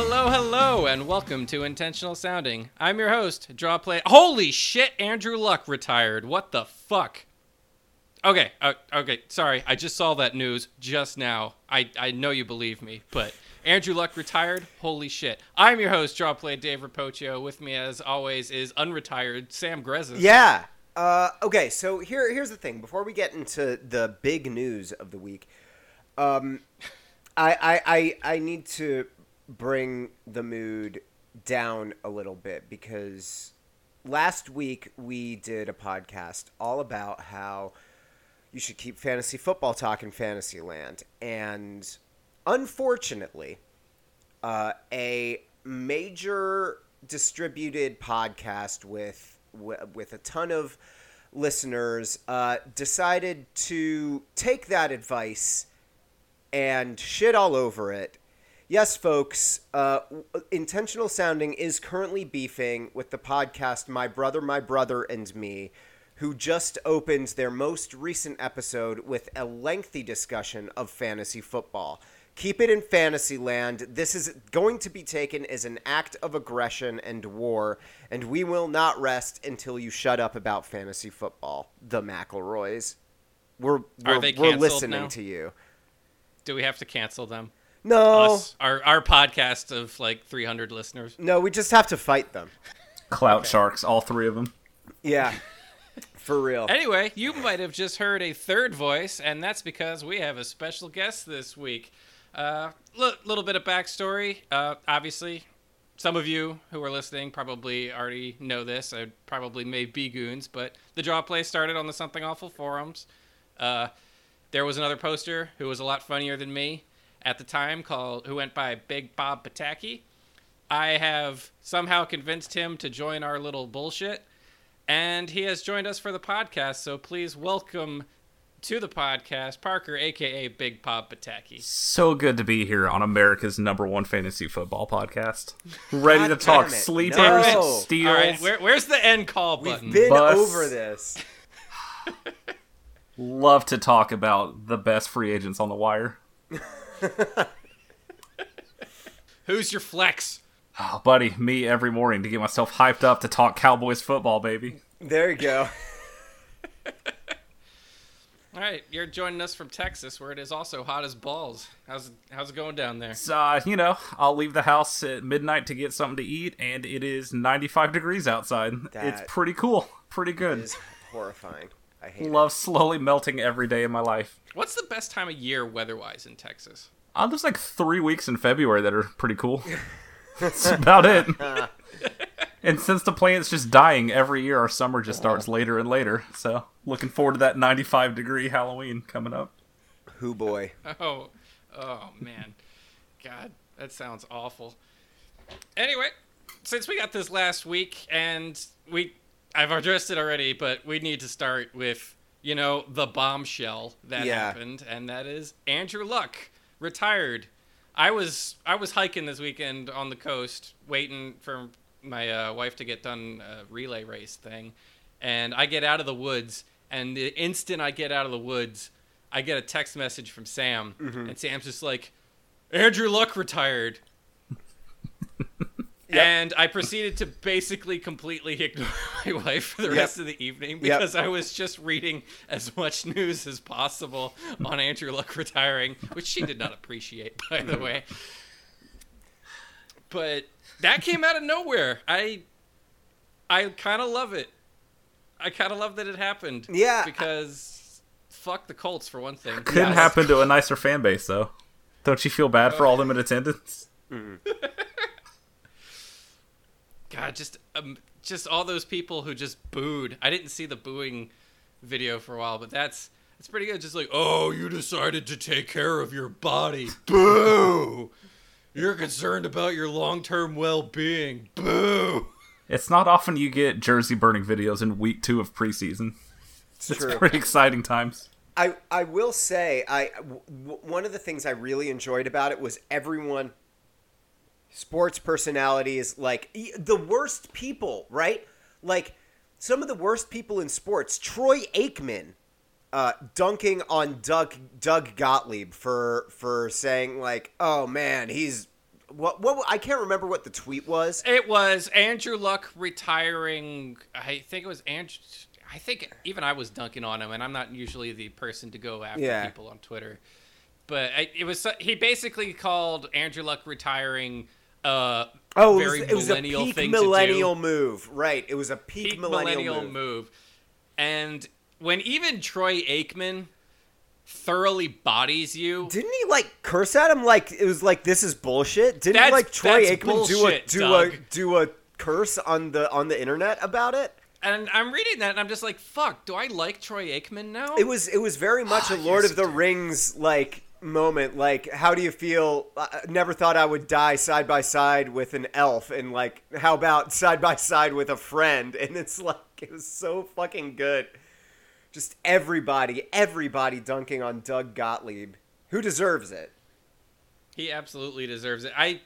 hello, hello, and welcome to Intentional Sounding. I'm your host, Draw Play. Holy shit, Andrew Luck retired. What the fuck? Okay, uh, okay, sorry. I just saw that news just now. I, I know you believe me, but Andrew Luck retired. Holy shit. I'm your host, Draw Play Dave Rapocchio. With me, as always, is unretired Sam Grezis. Yeah. Uh, okay, so here here's the thing. Before we get into the big news of the week, um, I, I, I, I need to bring the mood down a little bit because last week we did a podcast all about how you should keep fantasy football talk in Fantasyland. And unfortunately, uh, a major distributed podcast with with a ton of listeners uh, decided to take that advice and shit all over it. Yes, folks, uh, intentional sounding is currently beefing with the podcast My Brother, My Brother, and Me, who just opened their most recent episode with a lengthy discussion of fantasy football. Keep it in fantasy land. This is going to be taken as an act of aggression and war, and we will not rest until you shut up about fantasy football. The McElroys. We're, we're, they we're listening now? to you. Do we have to cancel them? No. Us, our, our podcast of like 300 listeners. No, we just have to fight them. Clout sharks, all three of them. Yeah. For real. Anyway, you might have just heard a third voice, and that's because we have a special guest this week. A uh, li- little bit of backstory. Uh, obviously, some of you who are listening probably already know this. I probably may be goons, but the draw play started on the Something Awful forums. Uh, there was another poster who was a lot funnier than me at the time, called who went by Big Bob Pataki. I have somehow convinced him to join our little bullshit, and he has joined us for the podcast. So please welcome to the podcast Parker, aka Big Bob Pataki. So good to be here on America's number one fantasy football podcast. Ready God to talk damn it. sleepers, No. steals. All right, where, where's the end call button? We've been Bus. over this. Love to talk about the best free agents on the wire. Who's your flex? Oh, buddy, me every morning to get myself hyped up to talk Cowboys football, baby. There you go. All right, you're joining us from Texas, where it is also hot as balls. How's how's it going down there? So, uh, you know, I'll leave the house at midnight to get something to eat, and it is 95 degrees outside. it's pretty cool. Pretty good. It's horrifying. I hate it. Love slowly melting every day in my life. What's the best time of year weather-wise in Texas? Uh, there's like three weeks in February that are pretty cool. That's about it. and since the plant's just dying every year, our summer just starts later and later. So looking forward to that 95 degree Halloween coming up. Who boy. Oh, oh man, God, that sounds awful. Anyway, since we got this last week, and we, I've addressed it already, but we need to start with you know the bombshell that Yeah. happened, and that is Andrew Luck retired. I was I was hiking this weekend on the coast, waiting for my uh, wife to get done a relay race thing, and I get out of the woods, and the instant I get out of the woods, I get a text message from Sam, and Sam's just like, "Andrew Luck retired." And I proceeded to basically completely ignore my wife for the Yep. rest of the evening Yep. because I was just reading as much news as possible on Andrew Luck retiring, which she did not appreciate, by the mm-hmm. way. But that came out of nowhere. I I kind of love it. I kind of love that it happened. Yeah. Because fuck the Colts for one thing. Couldn't Yes. happen to a nicer fan base, though. Don't you feel bad for all them in attendance? Mm-hmm. God, just um, just all those people who just booed. I didn't see the booing video for a while, but that's that's pretty good. Just like, oh, you decided to take care of your body. Boo! You're concerned about your long-term well-being. Boo! It's not often you get jersey burning videos in week two of preseason. It's It's pretty exciting times. I, I will say I w- w- one of the things I really enjoyed about it was everyone sports personalities like the worst people right like some of the worst people in sports Troy Aikman uh, dunking on Doug Doug Gottlieb for for saying like oh man he's what what I can't remember what the tweet was. It was Andrew Luck retiring. I think it was Andrew. I think even I was dunking on him, and I'm not usually the person to go after Yeah. people on Twitter. But I, it was he basically called Andrew Luck retiring uh Oh, it was, very it was a peak thing millennial move, right? It was a peak, Peak millennial, move. And when even Troy Aikman thoroughly bodies you, Didn't he like curse at him like it was like this is bullshit? Didn't That's- like Troy Aikman do a do Doug. a do a curse on the on the internet about it? and I'm reading that and I'm just like, fuck, do I like Troy Aikman now? It was it was very much a Lord of the Rings like moment. Like, how do you feel? I never thought I would die side by side with an elf, and like, how about side by side with a friend? And it's like it was so fucking good. Just everybody, everybody dunking on Doug Gottlieb, who deserves it. He absolutely deserves it. I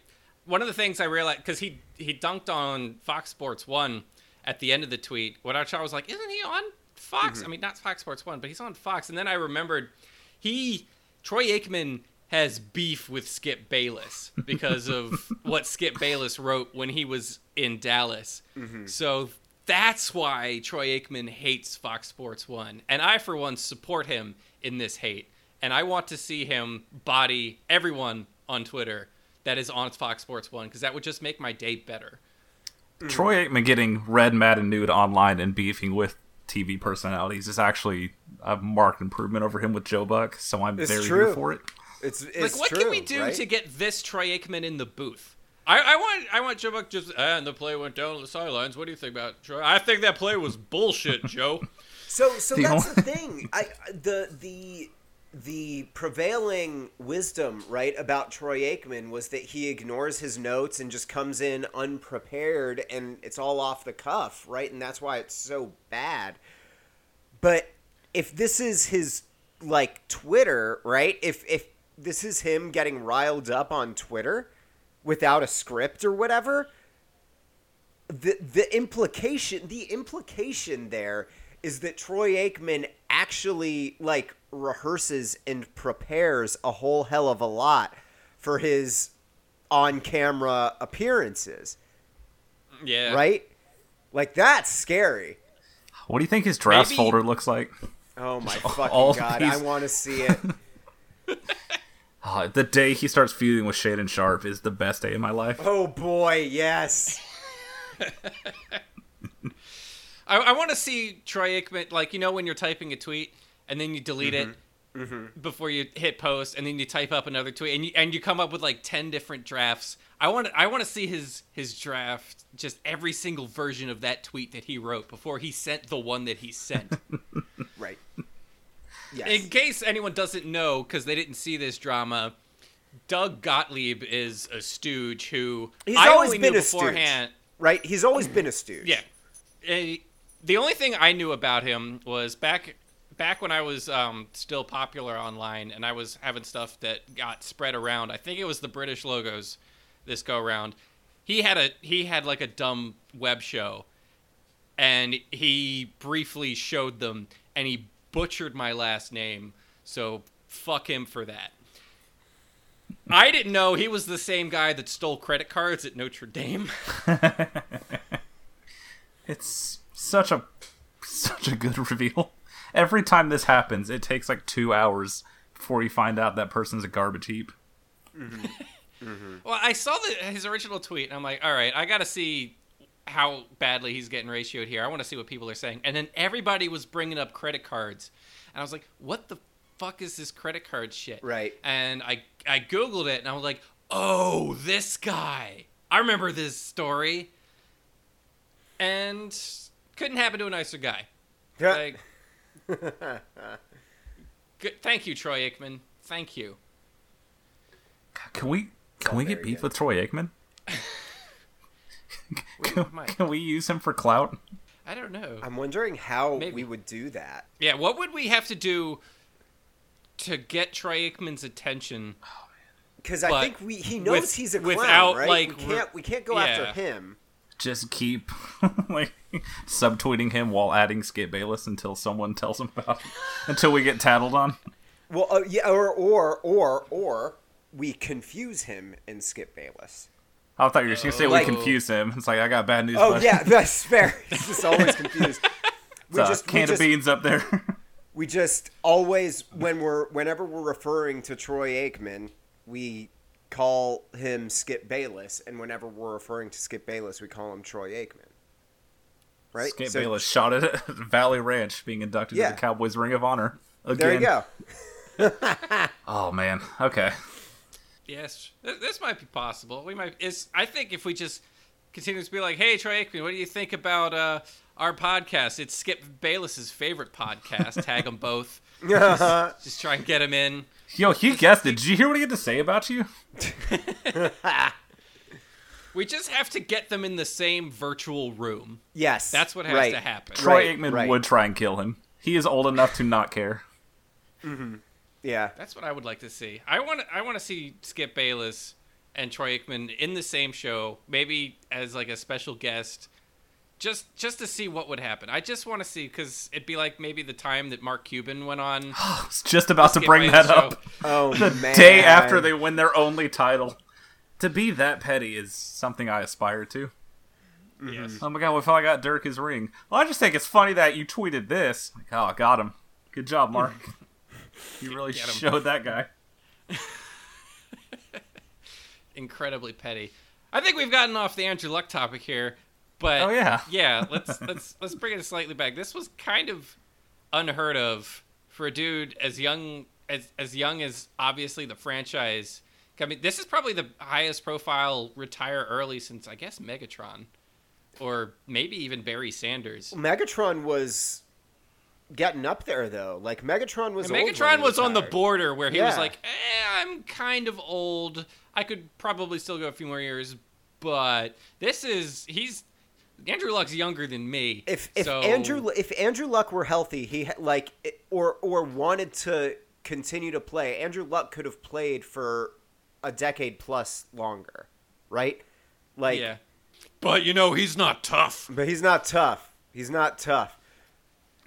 one of the things I realized because he he dunked on Fox Sports One at the end of the tweet. When I was like, "Isn't he on Fox?" Mm-hmm. I mean, not Fox Sports One, but he's on Fox. And then I remembered he Troy Aikman has beef with Skip Bayless because of what Skip Bayless wrote when he was in Dallas. Mm-hmm. So that's why Troy Aikman hates Fox Sports One, and I, for one, support him in this hate. And I want to see him body everyone on Twitter that is on Fox Sports One because that would just make my day better. Troy Aikman getting red, mad, and nude online and beefing with TV personalities is actually a marked improvement over him with Joe Buck. So I'm It's very true. here for it. It's, it's like, what true, can we do right? to get this Troy Aikman in the booth? I, I want I want Joe Buck just ah, and the play went down on the sidelines. What do you think about Troy? I think that play was bullshit, Joe. So so The that's only- the thing. I the the the prevailing wisdom, right, about Troy Aikman was that he ignores his notes and just comes in unprepared and it's all off the cuff, right? And that's why it's so bad. But if this is his like Twitter, right? If if this is him getting riled up on Twitter without a script or whatever, the the implication the implication there is that Troy Aikman actually like rehearses and prepares a whole hell of a lot for his on-camera appearances, Yeah, right? Like that's scary. What do you think his drafts Maybe- folder looks like? Oh my all fucking god, these- I want to see it. Ah, the day he starts feuding with Shannon Sharpe is the best day of my life. Oh boy, yes. I, I want to see Troy Aikman, like you know, when you're typing a tweet and then you delete it before you hit post, and then you type up another tweet, and you and you come up with like ten different drafts. I want I want to see his his draft, just every single version of that tweet that he wrote before he sent the one that he sent. Right. Yes. In case anyone doesn't know, because they didn't see this drama, Doug Gottlieb is a stooge who He's I always only been knew a stooge. beforehand. right? He's always been a stooge. Yeah. Uh, the only thing I knew about him was back back when I was um, still popular online and I was having stuff that got spread around. I think it was the British logos this go around. He had a he had like a dumb web show and he briefly showed them and he butchered my last name. So fuck him for that. I didn't know he was the same guy that stole credit cards at Notre Dame. It's such a such a good reveal. Every time this happens, it takes like two hours before you find out that person's a garbage heap. Mm-hmm. Mm-hmm. Well, I saw the, his original tweet, and I'm like, all right, I got to see how badly he's getting ratioed here. I want to see what people are saying. And then everybody was bringing up credit cards, and I was like, what the fuck is this credit card shit? Right. And I I googled it, and I was like, oh, this guy. I remember this story. And couldn't happen to a nicer guy. Yeah. Like, good, thank you, Troy Aikman. Thank you. Can we can all we get beef good. with Troy Aikman? can, can we use him for clout? I don't know. I'm wondering how Maybe. we would do that. Yeah, what would we have to do to get Troy Aikman's attention? Oh, because I think we he knows with- he's a clown, without, right? like, we can't we can't go yeah. after him. Just keep like subtweeting him while adding Skip Bayless until someone tells him about it. Until we get tattled on. Well, uh, yeah, or or or or we confuse him and Skip Bayless. I thought you were just to say Like- we confuse him. It's like I got bad news. Oh bud. yeah, that's fair. He's just always confused. We It's just, we can just, of beans up there. we just always when we're whenever we're referring to Troy Aikman, we call him Skip Bayless, and whenever we're referring to Skip Bayless, we call him Troy Aikman. Right? Skip So, Bayless shot it at Valley Ranch, being inducted Yeah. to the Cowboys Ring of Honor. Again. There you go. Oh man. Okay. Yes, this might be possible. We might. Is I think if we just continue to be like, "Hey, Troy Aikman, what do you think about uh, our podcast?" It's Skip Bayless's favorite podcast. Tag them both. Just try and get him in. Yo, he guessed it. Did you hear what he had to say about you? We just have to get them in the same virtual room. Yes. That's what has right. to happen. Troy Right, Aikman right. would try and kill him. He is old enough to not care. Mm-hmm. Yeah. That's what I would like to see. I want. I want to see Skip Bayless and Troy Aikman in the same show, maybe as like a special guest, just just to see what would happen. I just want to see because it'd be like maybe the time that Mark Cuban went on. I was just about to bring Bayless that show. up. Oh The man. day after they win their only title. To be that petty is something I aspire to. Yes. Mm-hmm. Oh my god, what if I got Dirk his ring? Well, I just think it's funny that you tweeted this. Like, oh, I got him. Good job, Mark. you really him. showed that guy. incredibly petty. I think we've gotten off the Andrew Luck topic here, but Oh, yeah. yeah. Let's let's let's bring it slightly back. This was kind of unheard of for a dude as young as as young as obviously the franchise. I mean, this is probably the highest profile retire early since I guess Megatron, or maybe even Barry Sanders. Megatron was getting up there though. Like Megatron was And Megatron he was on the border where he was like, eh, I'm kind of old. I could probably still go a few more years, but this is he's Andrew Luck's younger than me. If if so, Andrew if Andrew Luck were healthy, he like or or wanted to continue to play, Andrew Luck could have played for a decade plus longer, right? Like, yeah, but you know he's not tough. but he's not tough. He's not tough.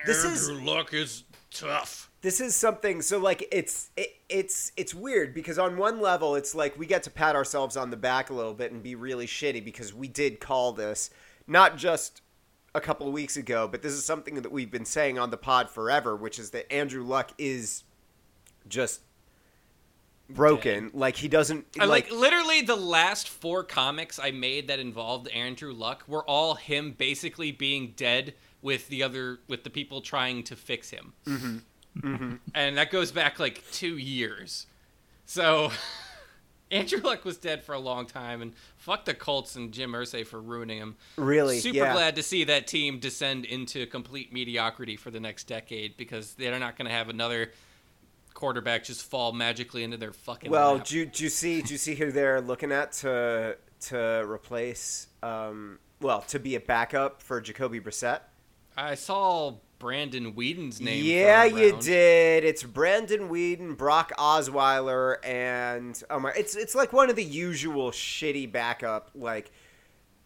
This is Luck is tough. this is something so like it's it, it's it's weird because on one level it's like we get to pat ourselves on the back a little bit and be really shitty because we did call this not just a couple of weeks ago but this is something that we've been saying on the pod forever which is that Andrew Luck is just broken like he doesn't like, like literally the last four comics I made that involved Andrew Luck were all him basically being dead with the other with the people trying to fix him. Mm-hmm. And that goes back like two years. So Andrew Luck was dead for a long time, and fuck the Colts and Jim Irsay for ruining him. really Super yeah. glad to see that team descend into complete mediocrity for the next decade because they're not going to have another quarterback just fall magically into their fucking. Well, do you, do you see? Do you see who they're looking at to to replace? Um, well, to be a backup for Jacoby Brissett. I saw Brandon Weeden's name. Yeah, you did. It's Brandon Whedon, Brock Osweiler, and oh my! It's it's like one of the usual shitty backup like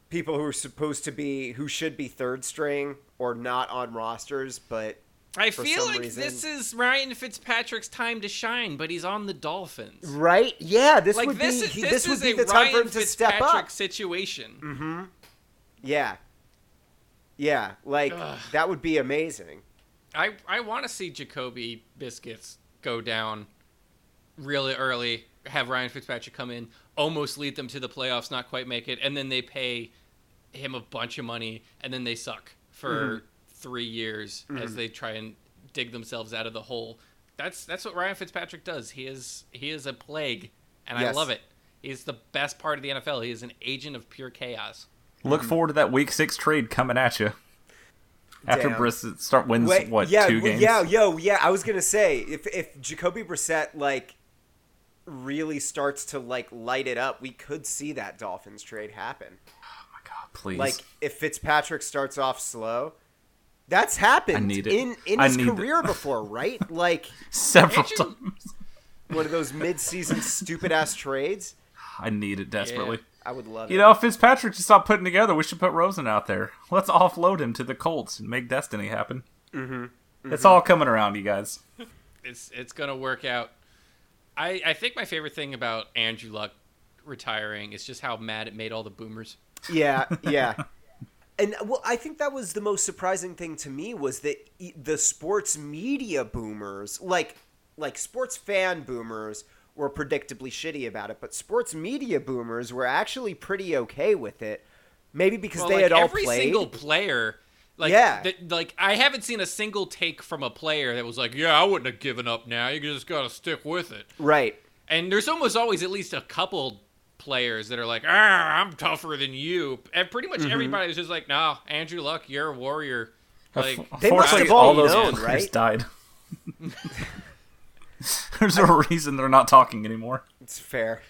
people who are supposed to be who should be third string or not on rosters, but I for feel some like reason- this is Ryan Fitzpatrick's time to shine, but he's on the Dolphins. right? Yeah, this Like would this be is he- this, this would be a the time Ryan for him to step Fitzpatrick up. situation. Mm-hmm. Yeah, yeah, like Ugh. that would be amazing. I I want to see Jacoby Biscuits go down really early, have Ryan Fitzpatrick come in, almost lead them to the playoffs, not quite make it, and then they pay him a bunch of money, and then they suck for Mm-hmm. three years as they try and dig themselves out of the hole. That's that's what Ryan Fitzpatrick does. He is he is a plague, and I love it. He's the best part of the NFL. He is an agent of pure chaos. Look um, forward to that week six trade coming at you. After Damn. Brissett start wins Wait, what yeah, two games? Yeah, yo, yeah. I was gonna say if if Jacoby Brissett like really starts to like light it up, we could see that Dolphins trade happen. Oh my god, please. Like if Fitzpatrick starts off slow, that's happened I need it. in in I his need it. career before, right? Like several times. one of those mid-season stupid ass trades. I need it desperately. I would love You it. know, if Fitzpatrick just stopped putting together, we should put Rosen out there. Let's offload him to the Colts and make destiny happen. Mm-hmm. It's all coming around, you guys. it's it's gonna work out. I, I think my favorite thing about Andrew Luck retiring is just how mad it made all the boomers. Yeah, yeah. and well, I think that was the most surprising thing to me was that e- the sports media boomers, like like sports fan boomers, were predictably shitty about it, but sports media boomers were actually pretty okay with it. Maybe because Well, they like had all every played. single player. Like, Yeah. th- like I haven't seen a single take from a player that was like, "Yeah, I wouldn't have given up. Now you just gotta stick with it." Right. And there's almost always at least a couple players that are like, "Ah, I'm tougher than you," and pretty Mm-hmm. much everybody's just like, "No, Andrew Luck, you're a warrior." Like, They must Unfortunately, have all all those known, players right? died. There's a reason they're not talking anymore. It's fair.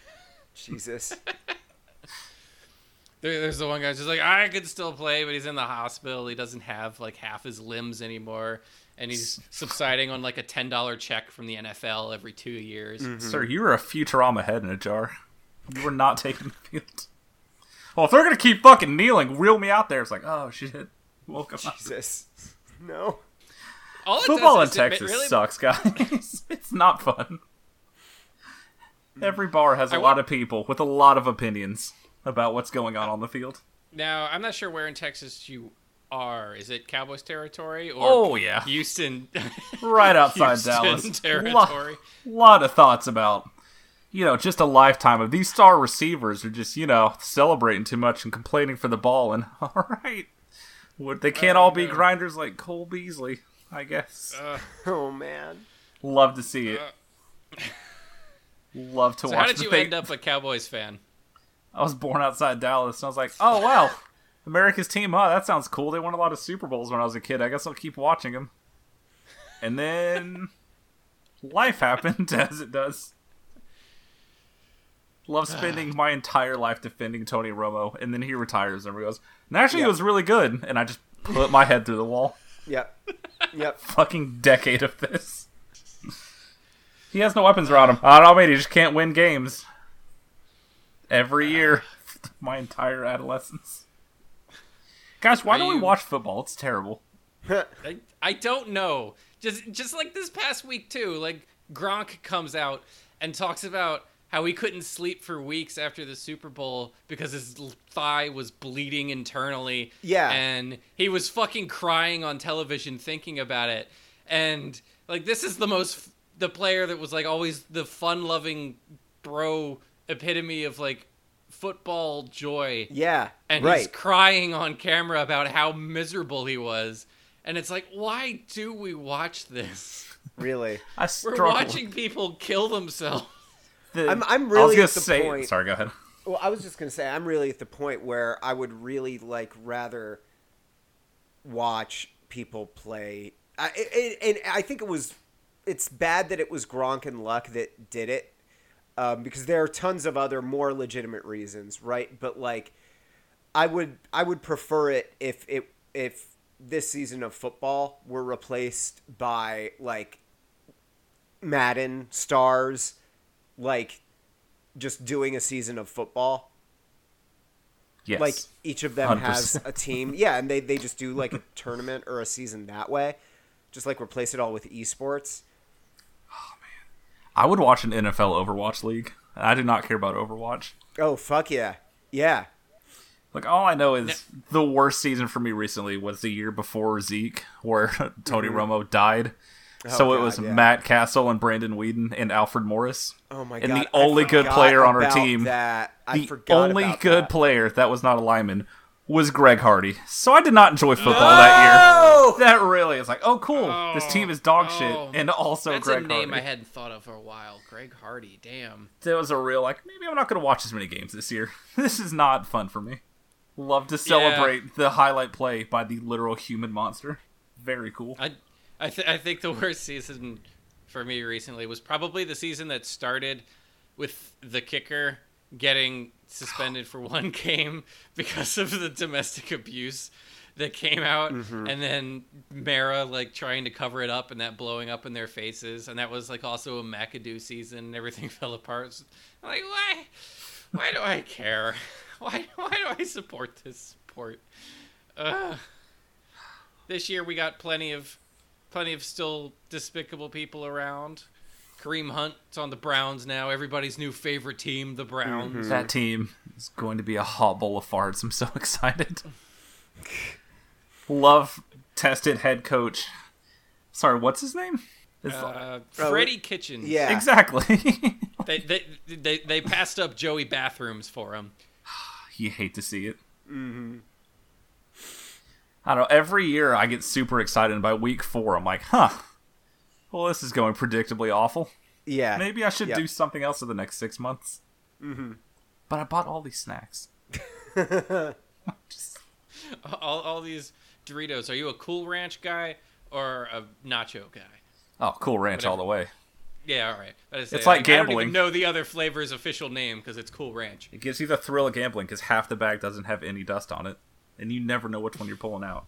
Jesus. There, there's the one guy just like I could still play, but he's in the hospital. He doesn't have like half his limbs anymore, and he's subsiding on like a ten dollar check from the NFL every two years. Mm-hmm. Sir, you were a Futurama head in a jar. You were not taking the field. Well, if they're gonna keep fucking kneeling, reel me out there. It's like, oh shit, welcome. up. Jesus. No. All Football in Texas really, sucks, guys. it's not fun. Hmm. Every bar has a I lot of people with a lot of opinions about what's going on on the field. Now I'm not sure where in Texas you are. Is it Cowboys territory or Oh, yeah. Houston? Right outside Houston Dallas. territory. Lot, lot of thoughts about, you know, just a lifetime of these star receivers are just, you know, celebrating too much and complaining for the ball. And all right, what they can't Oh, all be no. grinders like Cole Beasley, I guess. Uh, Oh man. Love to see it. Love to so watch. how did you thing. end up a Cowboys fan? I was born outside Dallas, and I was like, oh wow, America's team. Oh, that sounds cool. They won a lot of Super Bowls when I was a kid. I guess I'll keep watching them. And then life happened, as it does. Love spending my entire life defending Tony Romo, and then he retires, and everybody goes, and actually, Yeah. it was really good. And I just put my head through the wall. Yep. Yep. Fucking decade of this. He has no weapons around him. I don't know, mate. He just can't win games. Every year, my entire adolescence. Guys, why Are don't we watch football? It's terrible. I, I don't know. Just just like this past week too. Like Gronk comes out and talks about how he couldn't sleep for weeks after the Super Bowl because his thigh was bleeding internally. Yeah. And he was fucking crying on television thinking about it. And like this is the most the player that was like always the fun-loving bro epitome of like football joy Yeah. and he's crying on camera about how miserable he was. And it's like, why do we watch this? Really. I We're watching people kill themselves. The- I'm- I'm I was really gonna at the say. point- Sorry, go ahead. Well, I was just gonna say I'm really at the point where I would really like rather watch people play. I, it, and I think it was it's bad that it was Gronk and Luck that did it um, because there are tons of other more legitimate reasons, right? But like, I would I would prefer it if it if this season of football were replaced by like Madden stars, like just doing a season of football Yes. like each of them has 100%. a team yeah and they, they just do like a tournament or a season that way just like replace it all with esports Oh man. I would watch an NFL Overwatch league. I do not care about Overwatch. oh fuck yeah yeah Like all I know is the worst season for me recently was the year before Zeke, where Tony mm-hmm. Romo died. Oh, so it was yeah. Matt Cassel and Brandon Weeden and Alfred Morris. oh my and god the only I good player on our team, that I the forgot only about good that. player that was not a lineman was Greg Hardy. So I did not enjoy football that Oh! year. That really is like, oh cool, this Oh, team is dog oh. shit, and also That's Greg a name Hardy. I hadn't thought of for a while. Greg Hardy, damn. That was a real like, maybe I'm not going to watch as many games this year. this is not fun for me. Love to celebrate the highlight play by the literal human monster. Very cool. I, I, th- I think the worst season for me recently was probably the season that started with the kicker getting suspended for one game because of the domestic abuse that came out, mm-hmm. and then Mara like trying to cover it up and that blowing up in their faces, and that was like also a McAdoo season. and Everything fell apart. I'm like, why? Why do I care? Why? Why do I support this sport? Ugh. This year we got plenty of plenty of still despicable people around. Kareem Hunt's on the Browns now. Everybody's new favorite team, the Browns. That team is going to be a hot bowl of farts. I'm so excited. Love tested head coach. Sorry, what's his name? It's- Uh, Freddie Kitchens. Yeah. Exactly. They, they they they passed up Joey bathrooms for him. you hate to see it. Mm-hmm. I don't know. Every year I get super excited, and by week four, I'm like, huh. Well, this is going predictably awful. Yeah. Maybe I should Yep. do something else in the next six months. Mm-hmm. But I bought all these snacks. Just- All, all these Doritos. Are you a Cool Ranch guy or a Nacho guy? oh, Cool Ranch all the way. Yeah, all right. I was It's say, like I don't gambling. even know the other flavor's official name because it's Cool Ranch. It gives you the thrill of gambling because half the bag doesn't have any dust on it, and you never know which one you're pulling out.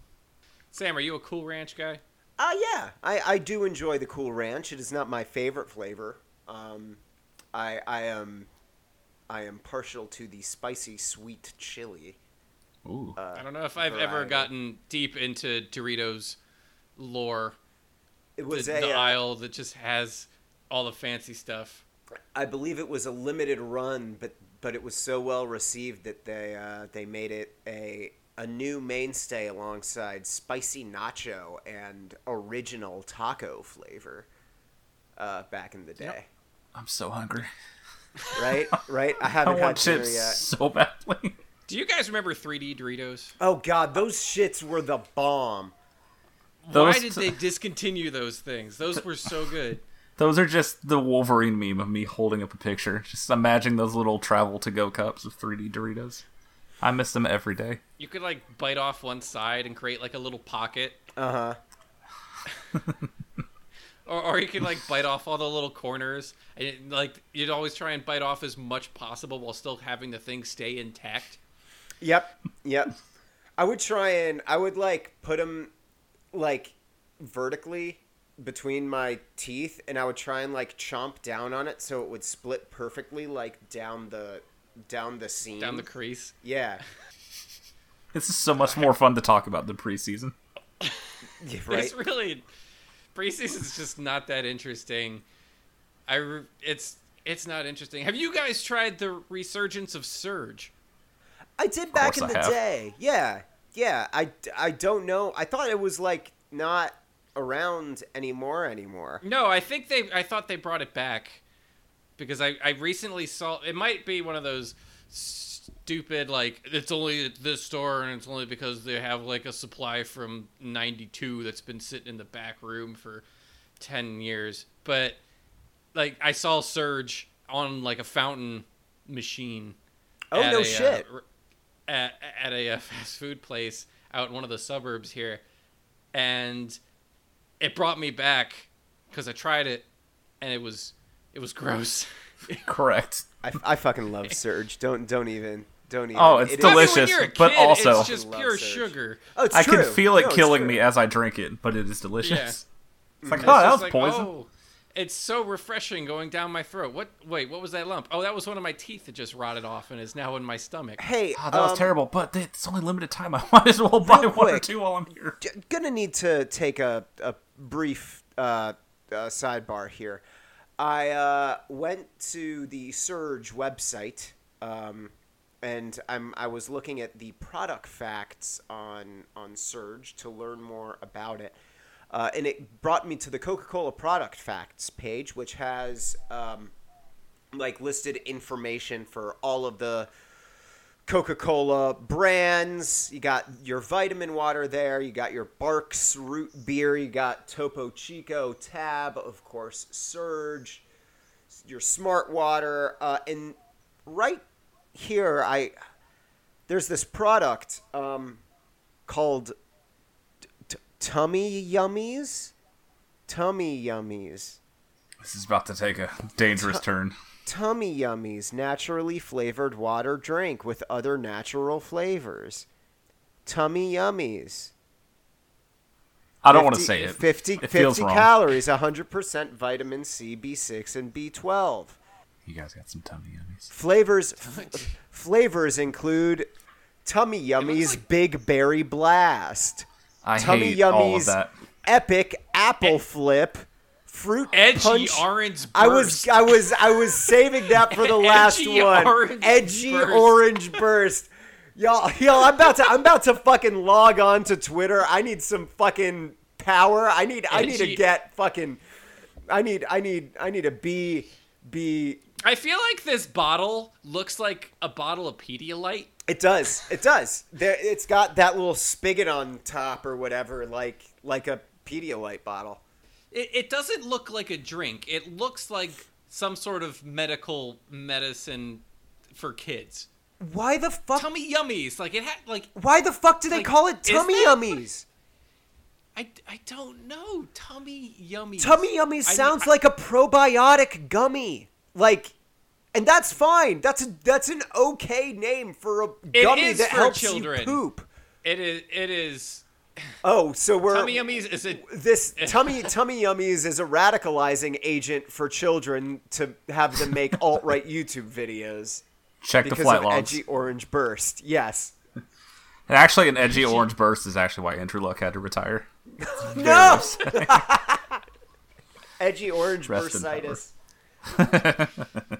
Sam, are you a Cool Ranch guy? Uh, yeah, I, I do enjoy the Cool Ranch. It is not my favorite flavor. Um, I I am I am partial to the spicy sweet chili. Ooh. Uh, I don't know if I've ever gotten deep into Doritos lore. It The, was a the uh, aisle that just has all the fancy stuff. I believe it was a limited run, but but it was so well received that they uh, they made it a a new mainstay alongside spicy nacho and original taco flavor. Uh, back in the day, I'm so hungry. right? Right? I I haven't had want dinner chips yet. so badly. Do you guys remember 3D Doritos? Oh god, those shits were the bomb. Why did t- they discontinue those things? Those were so good. Those are just the Wolverine meme of me holding up a picture. Just imagining those little travel to go cups of 3D Doritos. I miss them every day. You could like bite off one side and create like a little pocket, Uh huh. or, or you could like bite off all the little corners. And it, like you'd always try and bite off as much possible while still having the thing stay intact. Yep. Yep. I would try and I would like put them like vertically between my teeth, and I would try and like chomp down on it so it would split perfectly, like down the down the seam. Down the crease. yeah. This is so much more fun to talk about than preseason. Yeah, Right. It's really preseason's just not that interesting. I re- it's it's not interesting. Have you guys tried the resurgence of Surge? I did back in course the have. day. Yeah. Yeah. I, I don't know. I thought it was like not around anymore anymore. No, I think they. I thought they brought it back because I I recently saw. It might be one of those stupid like it's only at this store and it's only because they have like a supply from 92 that's been sitting in the back room for 10 years but like i saw surge on like a fountain machine Oh, no a, uh, shit. r- at, at a uh, fast food place out in one of the suburbs here and it brought me back because i tried it and it was it was gross Correct. I, I fucking love Surge. Don't don't even don't even. Oh, it's It is- I mean, when delicious, you're a but also- it's just Love pure Surge. sugar Oh, it's I true. can feel it No, it's killing true. me as I drink it, but it is delicious. Yeah. It's like, It's oh, that just was like, poison. oh, it's so refreshing going down my throat. What? Wait, what was that lump? Oh, that was one of my teeth that just rotted off and is now in my stomach. Hey, Oh, that was um, terrible, but it's only limited time. I might as well buy Real one or quick. two while I'm here. j- gonna need to take a, a brief uh, uh, sidebar here. I uh, went to the Surge website, um, and I'm I was looking at the product facts on on Surge to learn more about it, uh, and it brought me to the Coca-Cola product facts page, which has um, like listed information for all of the Coca-Cola brands. You got your vitamin water there. You got your Barq's root beer. You got Topo Chico Tab, of course, Surge. Your Smart Water, uh, and right here, I there's this product um, called t- t- Tummy Yummies. Tummy Yummies. This is about to take a dangerous turn. Tummy Yummies naturally flavored water drink with other natural flavors. Tummy Yummies. I don't want to say it. 50, it feels 50 wrong. calories, 100% vitamin C, B6, and B12. You guys got some tummy yummies. Flavors f- flavors include Tummy Yummies like- Big Berry Blast, I Tummy hate all of Yummies that. Epic Apple Flip, fruit Edgy punch. orange. I was. I was I was saving that for the last Edgy one. orange Edgy burst. orange burst. Y'all, y'all, I'm about to I'm about to fucking log on to Twitter. I need some fucking power. I need I need to get fucking I need I need I need to be be I feel like this bottle looks like a bottle of Pedialyte. It does. It does. There, it's got that little spigot on top or whatever, like like a Pedialyte bottle. It, it doesn't look like a drink. It looks like some sort of medical medicine for kids. Why the fuck? Tummy yummies. Like it had like why the fuck do they Like, call it tummy yummies? I, I don't know. Tummy yummies. Tummy yummies I- sounds I- like a probiotic gummy. Like, and that's fine. That's a that's an okay name for a gummy that for helps children. you poop. It is it is Oh, so we're tummy yummies is a this tummy tummy yummies is a radicalizing agent for children to have them make alt right YouTube videos Check the because flight of logs. edgy orange burst. Yes. And actually, an edgy orange burst is actually why Andrew Luck had to retire. No. edgy orange Rest in bursitis. li-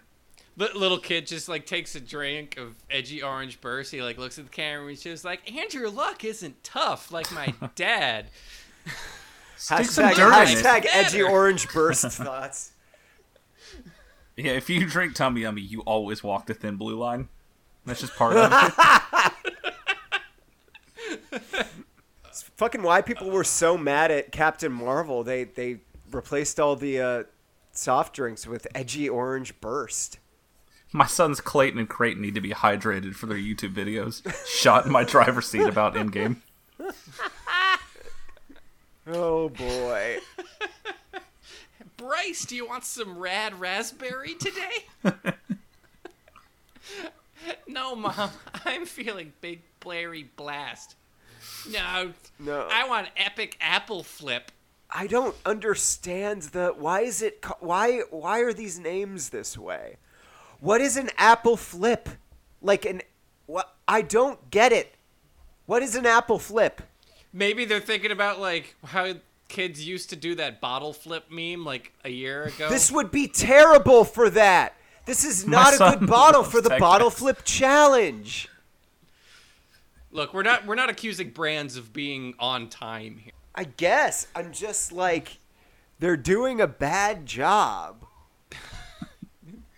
little kid just like takes a drink of edgy orange burst. He like looks at the camera and he's just like Andrew Luck isn't tough like my dad. Hashtag, dirt in it. hashtag edgy orange burst thoughts. Yeah, if you drink Tummy Yummy, you always walk the thin blue line. That's just part of it. It's fucking why people were so mad at Captain Marvel. They they replaced all the uh, soft drinks with edgy orange burst. My sons Clayton and Creighton need to be hydrated for their YouTube videos. Shot in my driver's seat about Endgame. Oh boy. Bryce, do you want some rad raspberry today? no, mom. I'm feeling big blary blast. No, No. I want epic apple flip. I don't understand the why is it why why are these names this way? What is an apple flip? Like an what I don't get it. What is an apple flip? Maybe they're thinking about like how kids used to do that bottle flip meme like a year ago. This would be terrible for that. This is not a good bottle for the Tech bottle flip challenge. Look, we're not we're not accusing brands of being on time here. I guess I'm just like they're doing a bad job.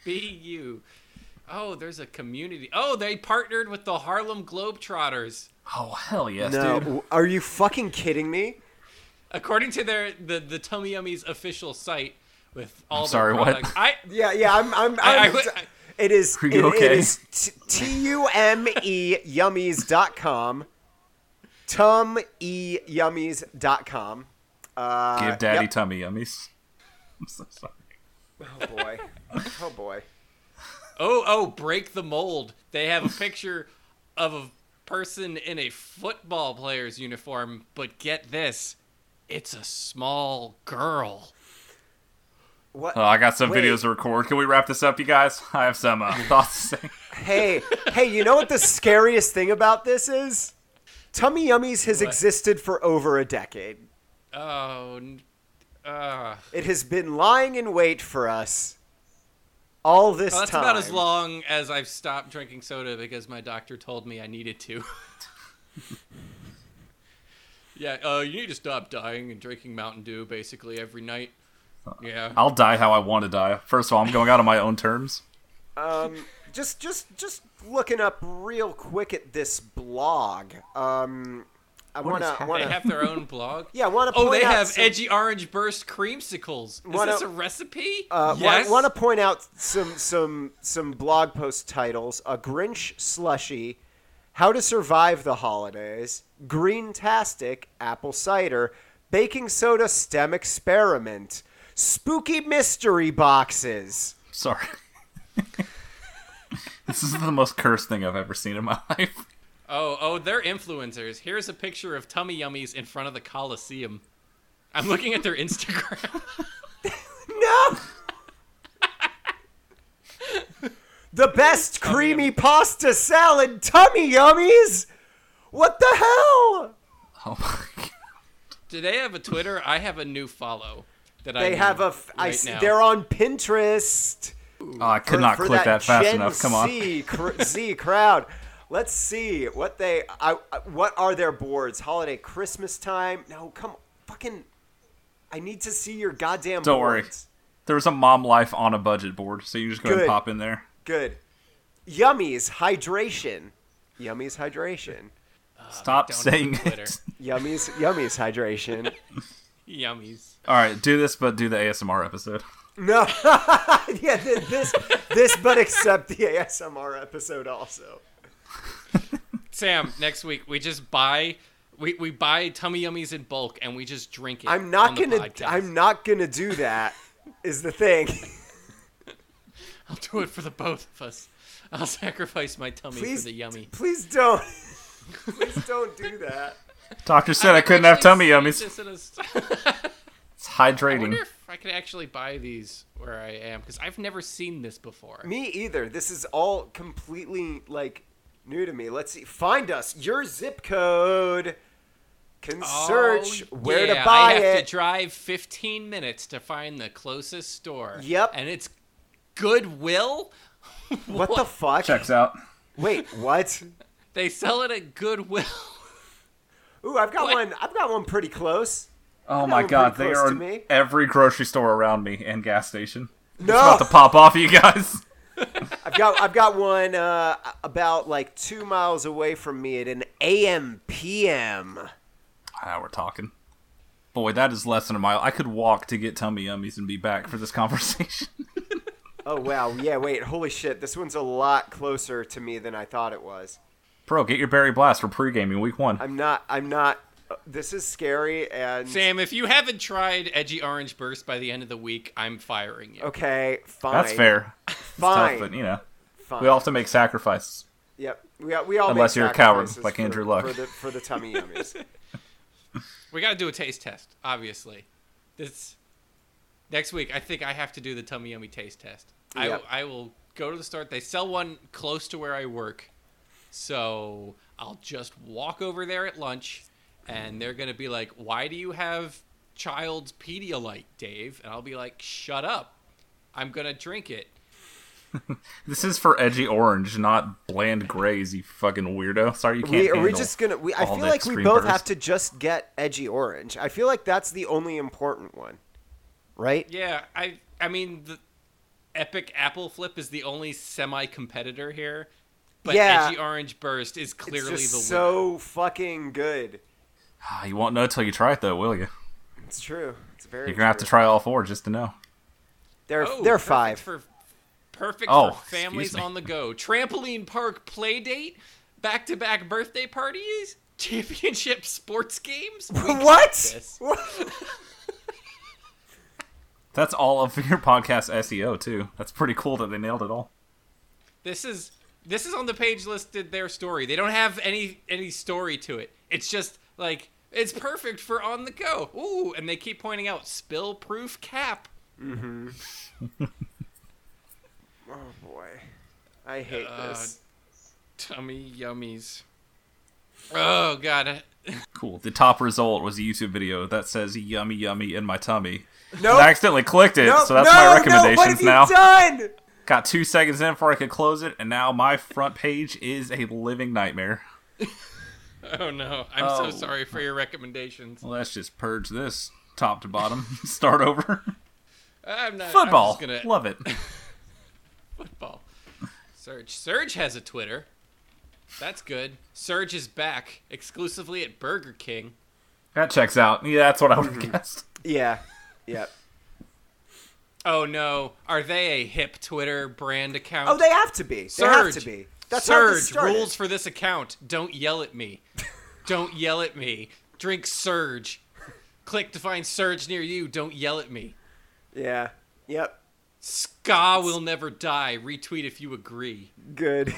Be you. Oh, there's a community. Oh, they partnered with the Harlem Globetrotters. Oh hell yes, no, dude. w- are you fucking kidding me? According to their the the Tummy Yummies official site with all I'm sorry, their what? I Yeah, yeah, I'm. I'm. I- I I'm it is. Are you it- it okay? is t- T-U-M-E yummies.com. Tum-e-yummies.com. Uh, Give daddy yep. tummy yummies. I'm so sorry. Oh boy. Oh boy. oh oh break the mold. They have a picture of a person in a football player's uniform, but get this, it's a small girl. What? Oh, I got some Wait. videos to record. Can we wrap this up, you guys? I have some uh, thoughts to say. Hey, hey, you know what the scariest thing about this is? Tummy Yummies has What? existed for over a decade. Oh, n- uh, It has been lying in wait for us all this well, that's time. about as long as I've stopped drinking soda because my doctor told me I needed to. yeah, uh, you need to stop dying and drinking Mountain Dew basically every night. Yeah. I'll die how I want to die. First of all, I'm going out on my own terms. Um, just, just, just looking up real quick at this blog. Um, I wanna, is happening? wanna They have their own blog. yeah, wanna. Oh, they out have some- edgy orange burst creamsicles. Is Wanna- this a recipe? Uh, yes. Want to point out some some some blog post titles: a Grinch slushy, how to survive the holidays, green tastic, apple cider, baking soda stem experiment, spooky mystery boxes. Sorry. this is the most cursed thing I've ever seen in my life. Oh, oh, they're influencers. Here's a picture of Tummy Yummies in front of the Coliseum. I'm looking at their Instagram. No. the best creamy pasta salad, tummy yummies. What the hell? Oh my god. Do they have a Twitter? I have a new follow. that I They need have a. F- I right see, now. they're on Pinterest. Oh, I could for- not for click that, fast Gen enough. Come on. Z, cr- Z crowd. Let's see what they. I, I- what are their boards? Holiday, Christmas time? No, come fucking. I need to see your goddamn. Don't worry. boards. There was a mom life on a budget board, so you just go ahead and pop in there. Good. Yummies hydration. Yummies hydration. Stop saying it. Yummies Yummies hydration. Yummies. All right, do this, but do the ASMR episode. No. yeah, this this but except the ASMR episode also. Sam, next week we just buy we, we buy tummy yummies in bulk and we just drink it. I'm not the gonna podcast. I'm not gonna do that. Is the thing. I'll do it for the both of us. I'll sacrifice my tummy Please for the yummy. Please don't. Please don't do that. Doctor said I, couldn't have tummy yummies. This in a s- It's I wonder hydrating. if I could actually buy these where I am because I've never seen this before. Me either. This is all completely like new to me. Let's see. Find us. Your zip code. Can Oh, search where yeah, to buy it. I have it. to drive 15 minutes to find the closest store. Yep. And it's Goodwill. what the fuck? Checks out. Wait, what? They sell it at Goodwill. Ooh, I've got What? one. I've got one pretty close. Oh my god, they are in every grocery store around me and gas station. No, It's about to pop off, you guys. I've got I've got one uh, about like two miles away from me at an AM PM. Ah, we're talking. Boy, that is less than a mile. I could walk to get tummy yummies and be back for this conversation. Oh wow, yeah. Wait, holy shit! This one's a lot closer to me than I thought it was. Bro, get your berry blast for pre-gaming week one. I'm not. I'm not. Uh, This is scary and. Sam, if you haven't tried Edgy Orange Burst by the end of the week, I'm firing you. Okay, fine. That's fair. It's Fine. tough, but you know, Fine. we all have to make sacrifices. Yep. We we all Unless make you're a coward, like for- Andrew Luck. for the for the tummy yummies. We got to do a taste test, obviously. This next week, I think I have to do the Tummy Yummy taste test. I, Yep. I will go to the store. They sell one close to where I work, so I'll just walk over there at lunch, and they're gonna be like, "Why do you have child's Pedialyte, Dave?" And I'll be like, "Shut up! I'm gonna drink it." This is for edgy orange, not bland grays. You fucking weirdo. Sorry, you can't. we, are we just gonna? We, I feel like we both burst. have to just get edgy orange. I feel like that's the only important one, right? Yeah, I I mean the Epic Apple Flip is the only semi-competitor here, but Yeah. Edgy Orange Burst is It's clearly just the so fucking good. Ah, You won't know till you try it, though, will you? It's true. It's very. You're gonna have to try all four just to know. They're Oh, they're perfect five. for perfect Oh, for families on the go. Trampoline park play date, back to back birthday parties, championship sports games. We what? What? That's all of your podcast SEO too. That's pretty cool that they nailed it all. This is this is on the page listed their story. They don't have any any story to it. It's just like it's perfect for on the go. Ooh, and they keep pointing out spill proof cap. Oh boy, I hate Uh, this. Tummy yummies. Oh god. Cool. The top result was a YouTube video that says "yummy yummy in my tummy." No, I accidentally clicked it, no, so that's no, my No, what recommendations have you now. done? Got two seconds in before I could close it, and now my front page is a living nightmare. Oh no. I'm Oh. so sorry for your recommendations. Well, let's just purge this top to bottom. Start over. I'm not Football. I'm gonna Love it. football. Surge. Surge has a Twitter. That's good. Surge is back exclusively at Burger King. That checks out. Yeah, that's what I would Mm-hmm. have guessed. Yeah, Yep. Oh no, are they a hip Twitter brand account? Oh, they have to be. They have to be. That's Surge started. rules for this account. Don't yell at me. Don't yell at me. Drink Surge. Click to find Surge near you. Don't yell at me. Yeah. Yep. Ska will never die. Retweet if you agree. Good.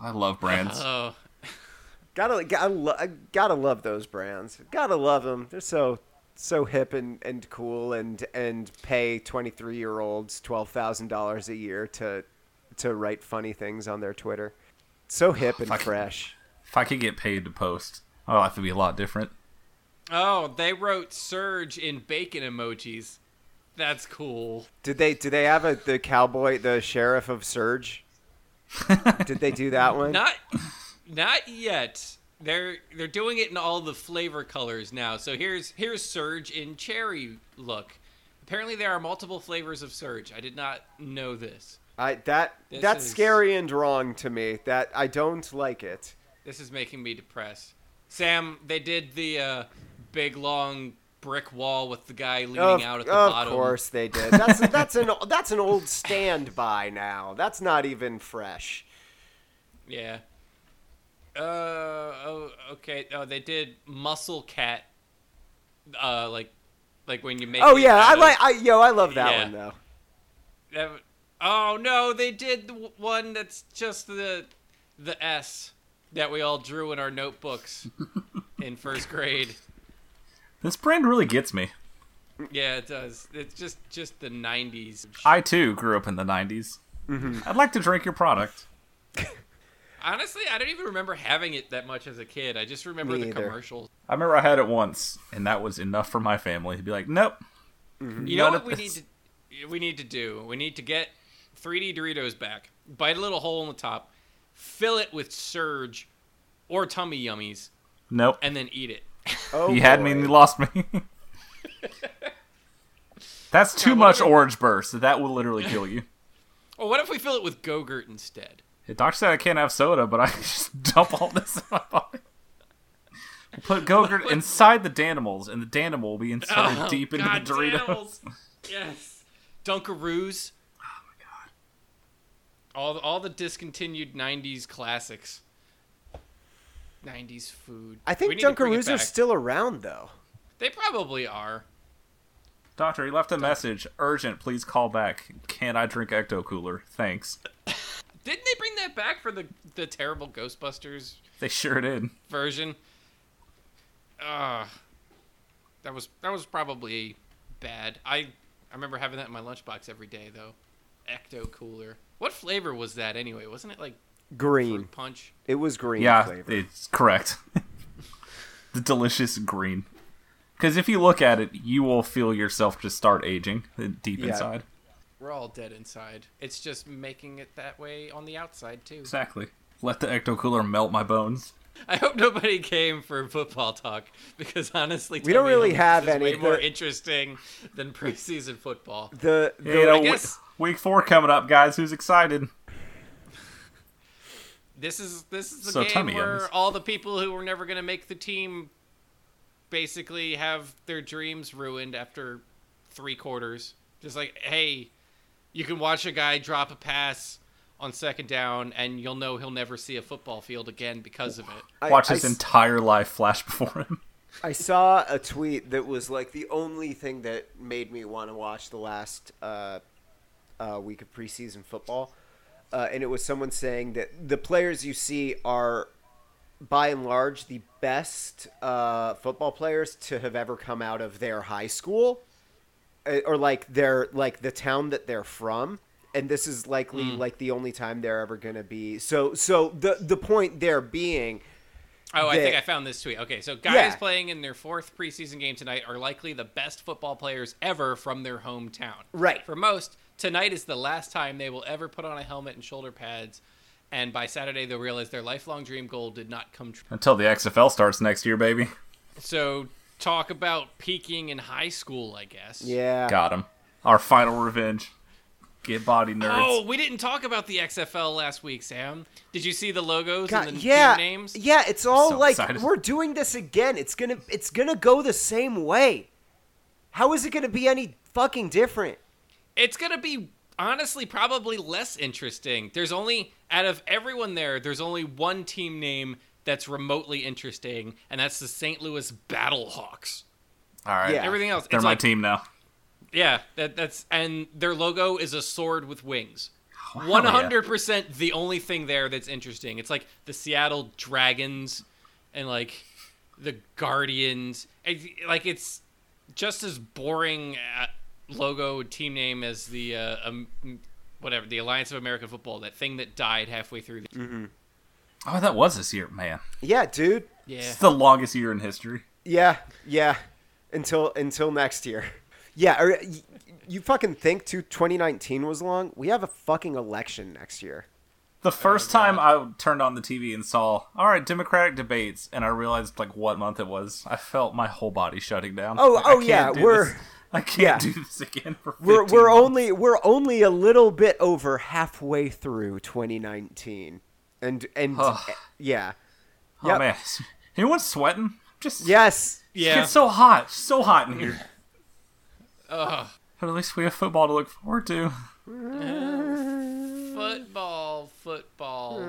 I love brands. Oh, gotta gotta lo- gotta love those brands. Gotta love them. They're so so hip and, and cool and and pay twenty three year olds twelve thousand dollars a year to to write funny things on their Twitter. So hip and Fuck. fresh. if I could get paid to post, my life would be a lot different. oh, they wrote Surge in bacon emojis. That's cool. Did they did they have a the cowboy the sheriff of Surge? did they do that one? Not not yet. They're they're doing it in all the flavor colors now. So here's here's Surge in cherry look. Apparently there are multiple flavors of Surge. I did not know this. I that This that's is- scary and wrong to me. That I don't like it. This is making me depressed. Sam, they did the uh, big long brick wall with the guy leaning Of, out at the of bottom. Of course they did. That's that's an that's an old standby now. That's not even fresh. Yeah. Uh oh okay. Oh, they did muscle cat. Uh, like, like when you make. Oh yeah, I like I yo I love that Yeah. one though. that- oh no, they did the one that's just the the S that we all drew in our notebooks in first grade. This brand really gets me. Yeah, it does. It's just just the '90s. I too grew up in the 90s. Mm-hmm. I'd like to drink your product. Honestly, I don't even remember having it that much as a kid. I just remember Me the either. commercials. I remember I had it once, and that was enough for my family to be like, nope. Mm-hmm. You know what we this. need to we need to do? We need to get 3D Doritos back. Bite a little hole in the top, fill it with Surge or Tummy Yummies, Nope. and then eat it. Oh, you had me and he lost me. That's too what much if orange burst. That will literally kill you. well, what if we fill it with Go-Gurt instead? The doctor said I can't have soda, but I can just dump all this in my body. Put Go-Gurt inside the Danimals, and the Danimal will be inserted Oh, deep into God the Doritos. Danimals. Yes. Dunkaroos. My god. All the, all the discontinued '90s classics. '90s food. I think need to bring it Dunkaroos are still around though. They probably are. Doctor, he left a message. Urgent, please call back. Can I drink Ecto Cooler? Thanks. Didn't they bring that back for the the terrible Ghostbusters They sure did. version? Uh that was that was probably bad. I I remember having that in my lunchbox every day though. Ecto Cooler. What flavor was that anyway? Wasn't it like Green. fruit punch? It was green Yeah, flavor. it's correct. the delicious green. Because if you look at it, you will feel yourself just start aging deep Yeah. inside. We're all dead inside. It's just making it that way on the outside too. Exactly. Let the Ecto Cooler melt my bones. I hope nobody came for football talk because honestly, We don't really have is any. Way more interesting than preseason football. the, the You know, I guess- week four coming up, guys. Who's excited? This is this is the So game where yummies. all the people who were never going to make the team basically have their dreams ruined after three quarters. Just like, hey, you can watch a guy drop a pass on second down, and you'll know he'll never see a football field again because of it. I- Watch I his s- entire life flash before him. I saw a tweet that was like the only thing that made me want to watch the last uh, uh, week of preseason football, uh, and it was someone saying that the players you see are, by and large, the best uh, football players to have ever come out of their high school, uh, or like their like the town that they're from. And this is likely mm. like the only time they're ever going to be. So, so the the point there being, Oh, I think I found this tweet. Okay, so guys Yeah. playing in their fourth preseason game tonight are likely the best football players ever from their hometown. Right. For most, tonight is the last time they will ever put on a helmet and shoulder pads, and by Saturday they'll realize their lifelong dream goal did not come true. Until the XFL starts next year, baby. So, talk about peaking in high school, I guess. yeah, Got him. Our final revenge. Get body nerds. Oh, we didn't talk about the XFL last week, Sam. Did you see the logos God, and the yeah, team names? yeah. It's all So like excited. we're doing this again. It's gonna, it's gonna go the same way. How is it gonna be any fucking different? It's gonna be honestly probably less interesting. There's only out of everyone there, there's only one team name that's remotely interesting, and that's the St. Louis Battlehawks. All right. Yeah. Everything else, They're it's my like, team now. Yeah, that, that's and their logo is a sword with wings. One hundred percent the only thing there that's interesting. It's like the Seattle Dragons and like the Guardians. It- Like it's just as boring uh, logo team name as the uh, um, whatever the Alliance of American Football. That thing that died halfway through. The- mm-hmm. Oh, that was this year, man. Yeah, dude. yeah. It's the longest year in history. Yeah, yeah. Until until next year. Yeah, or, you fucking think too 2019 was long? We have a fucking election next year. The oh first time I turned on the TV and saw, all right, Democratic debates, and I realized like what month it was, I felt my whole body shutting down. Oh, Like, oh, yeah, we're- this. I can't yeah. do this again for. We're we're months. only we're only a little bit over halfway through 2019. And and Ugh. Eh, yeah. Oh Yep. man, anyone sweating? Just Yes. Yeah. It's so hot, so hot in here. Ugh. But at least we have football to look forward to. Football, football.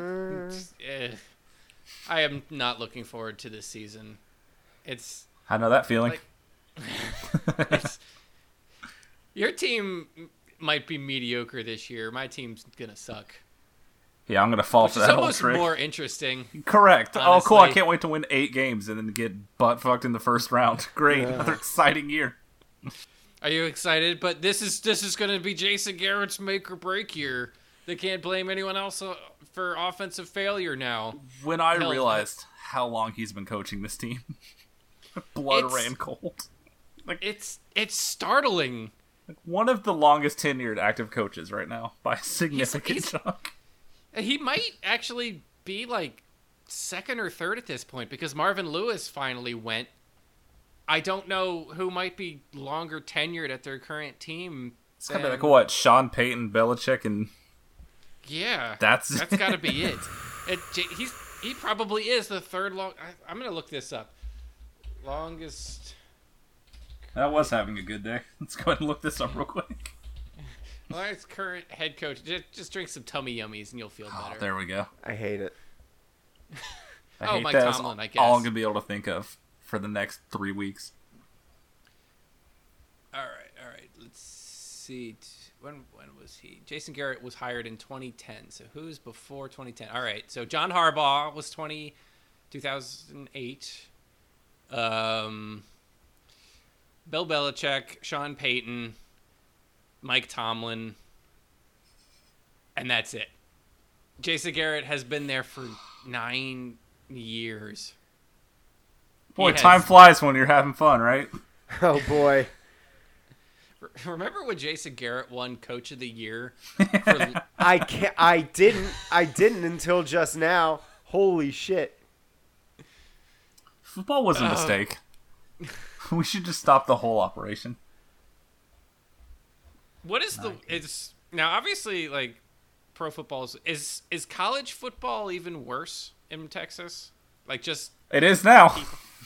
Eh. I am not looking forward to this season. It's I know that feeling. Like- your team might be mediocre this year. My team's gonna suck, yeah, I'm gonna fall which for that whole almost trick. more interesting. Correct. Oh, cool! I can't wait to win eight games and then get butt fucked in the first round. Great, another exciting year. Are you excited? But this is this is gonna be Jason Garrett's make or break year. They can't blame anyone else uh, for offensive failure now. When I Hell, realized how long he's been coaching this team, blood It's- ran cold. Like It's it's startling. Like One of the longest tenured active coaches right now by a significant he's- chunk. He might actually be like second or third at this point because Marvin Lewis finally went. I don't know who might be longer tenured at their current team. It's gonna be like what Sean Payton, Belichick, and Yeah, That's- that's got to be it. it. He's he probably is the third long. I, I'm gonna look this up. Longest. that was having a good day. Let's go ahead and look this up real quick. Longest current head coach. Just, just drink some tummy yummies and you'll feel Oh, better. there we go. I hate it. I Oh, hate Mike that. That's Tomlin, I guess All I'm gonna be able to think of for the next three weeks. All right, all right. Let's see. When when was he? Jason Garrett was hired in 2010. So who's before 2010? All right. So John Harbaugh was 20 2008. Um Bill Belichick, Sean Payton, Mike Tomlin, and that's it. Jason Garrett has been there for 9 years. Boy, He time flies when you're having fun, right? Oh boy. Remember when Jason Garrett won Coach of the Year for I can't I didn't I didn't until just now. Holy shit. Football was a Uh, mistake. we should just stop the whole operation. What is the is now obviously like pro football is is is college football even worse in Texas? Like just It is now.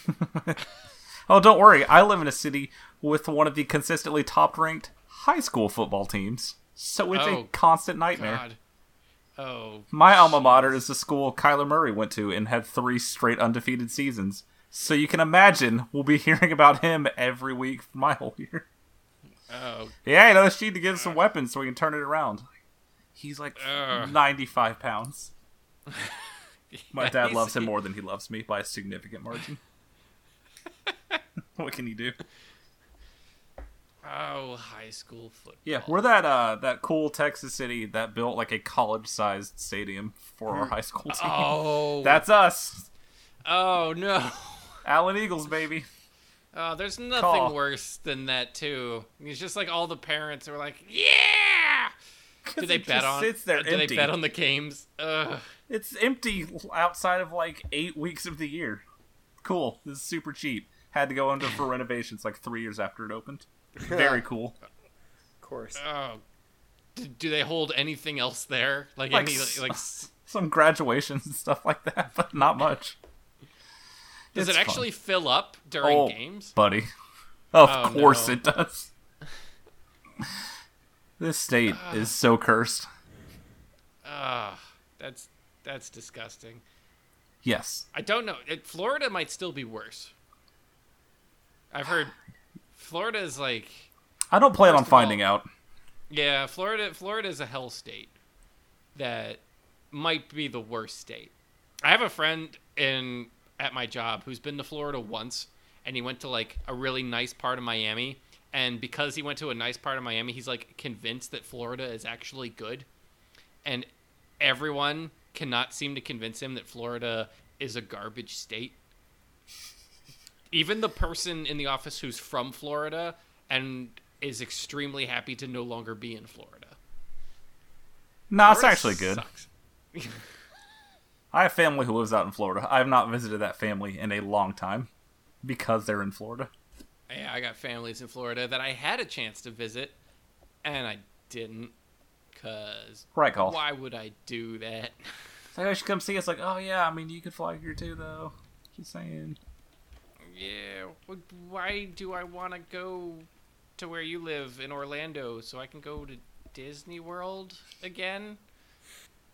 oh, don't worry. I live in a city with one of the consistently top ranked high school football teams. So it's a Oh, constant nightmare. God. Oh, My alma mater is the school Kyler Murray went to and had three straight undefeated seasons. So you can imagine we'll be hearing about him every week for my whole year. oh, Yeah, you know, she need to give some weapons so we can turn it around. He's like Ugh. 95 pounds. My dad loves him more than he loves me by a significant margin. what can you do? Oh, high school football. Yeah, we're that uh that cool Texas city that built like a college-sized stadium for our high school team. Oh, That's us. oh no. Allen Eagles, baby. Oh, there's nothing Call. worse than that too. It's just like all the parents are like, "Yeah." Do they bet on? sits there do they bet on the games? Ugh. It's empty outside of like eight weeks of the year. Cool. This is super cheap. Had to go under for renovations like three years after it opened. Very cool. Of course. Oh. Do, do they hold anything else there? Like, Like any s- like s- Some graduations and stuff like that, but not much. Does It's it fun. actually fill up during Oh, games? buddy? Of Oh, course no. it does. This state is so cursed. Ah, that's that's disgusting. Yes. I don't know. It, Florida might still be worse. I've heard Florida is like I don't plan on of all- finding out. yeah, Florida Florida is a hell state that might be the worst state. I have a friend in at my job who's been to Florida once and he went to like a really nice part of Miami and because he went to a nice part of Miami, he's like convinced that Florida is actually good. And everyone cannot seem to convince him that Florida is a garbage state. Even the person in the office who's from Florida and is extremely happy to no longer be in Florida. No, it's actually good. I have family who lives out in Florida. I have not visited that family in a long time because they're in Florida. Yeah, I got families in Florida that I had a chance to visit, and I didn't. Cause Right, call. why would I do that? It's like, oh, you should come see us. Like, oh yeah, I mean, you could fly here too, though. Keep saying. Yeah, why do I want to go to where you live in Orlando so I can go to Disney World again?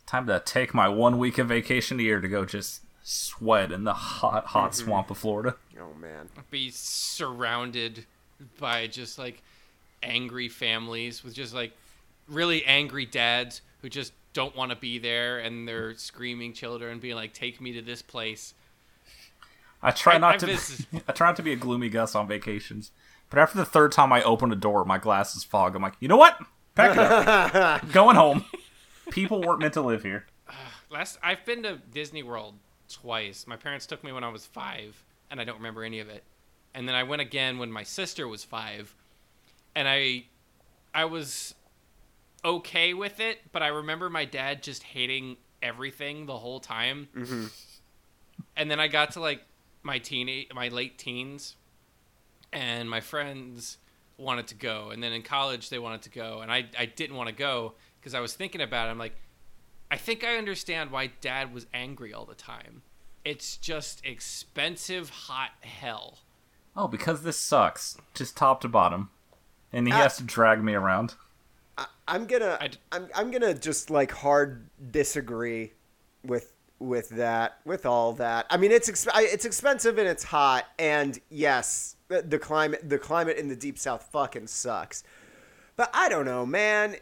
Time to take my one week of vacation a year to go just sweat in the hot, hot swamp of Florida. Oh man. Be surrounded by just like angry families with just like really angry dads who just don't want to be there and they're screaming children being like take me to this place I try I- not I to. visit- I try not to be a gloomy Gus on vacations. But after the third time I open a door, my glasses fog. I'm like, you know what? Pack it up. Going home. People weren't meant to live here. Last I've been to Disney World twice. My parents took me when I was five, and I don't remember any of it. And then I went again when my sister was five, and I, I was okay with it, but I remember my dad just hating everything the whole time. Mm-hmm. And then I got to like my teen, my late teens, and my friends wanted to go, and then in college they wanted to go, and I I didn't want to go because I was thinking about it. I'm like. I think I understand why dad was angry all the time. It's just expensive hot hell. Oh, because this sucks, just top to bottom, and he Ah. has to drag me around. I, I'm gonna I'd- I'm I'm gonna just like hard disagree with with that with all that. I mean, it's exp- it's expensive and it's hot, and yes, the, the climate the climate in the deep south fucking sucks. But I don't know, man.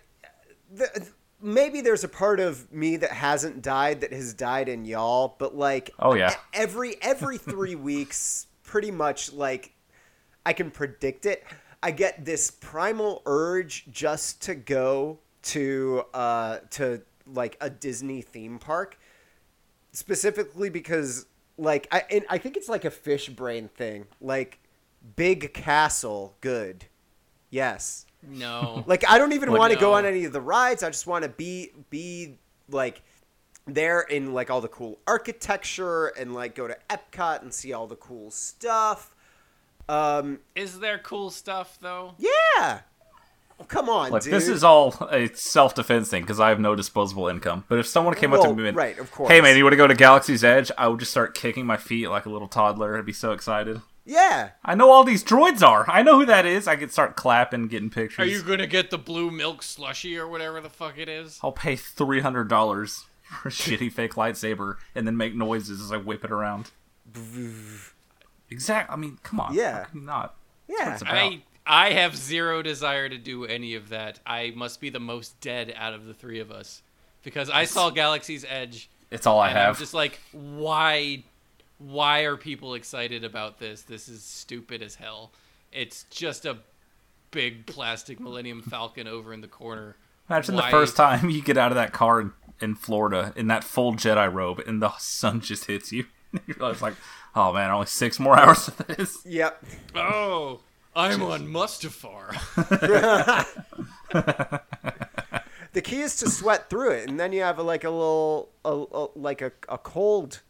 The, maybe there's a part of me that hasn't died that has died in y'all, but like Oh, yeah. every every 3 weeks pretty much like I can predict it. I get this primal urge just to go to uh to like a Disney theme park specifically because like I and I think it's like a fish brain thing. Like big castle, good. Yes. No. Like I don't even want to go on any of the rides. I just want to be be like there in like all the cool architecture and like go to Epcot and see all the cool stuff. Um Is there cool stuff though? yeah. Come on, Like dude. this is all a self defense thing because I have no disposable income. But if someone came up Well, to me and right, of course. hey man, you want to go to Galaxy's Edge? I would just start kicking my feet like a little toddler. I'd be so excited. Yeah. I know all these droids are. I know who that is. I could start clapping, getting pictures. Are you gonna get the blue milk slushy or whatever the fuck it is? I'll pay three hundred dollars for a shitty fake lightsaber and then make noises as I whip it around. Exact. I mean, come on. Yeah. How can you not? Yeah. I I have zero desire to do any of that. I must be the most dead out of the three of us because I saw Galaxy's Edge It's all I and I'm have. just like, why, why are people excited about this? This is stupid as hell. It's just a big plastic Millennium Falcon over in the corner. Imagine Why- the first time you get out of that car in, in Florida in that full Jedi robe and the sun just hits you. you realize, like, oh man, only six more hours of this. Yep. Oh, I'm on Mustafar. The key is to sweat through it, and then you have a, like a little, a, a, like a, a cold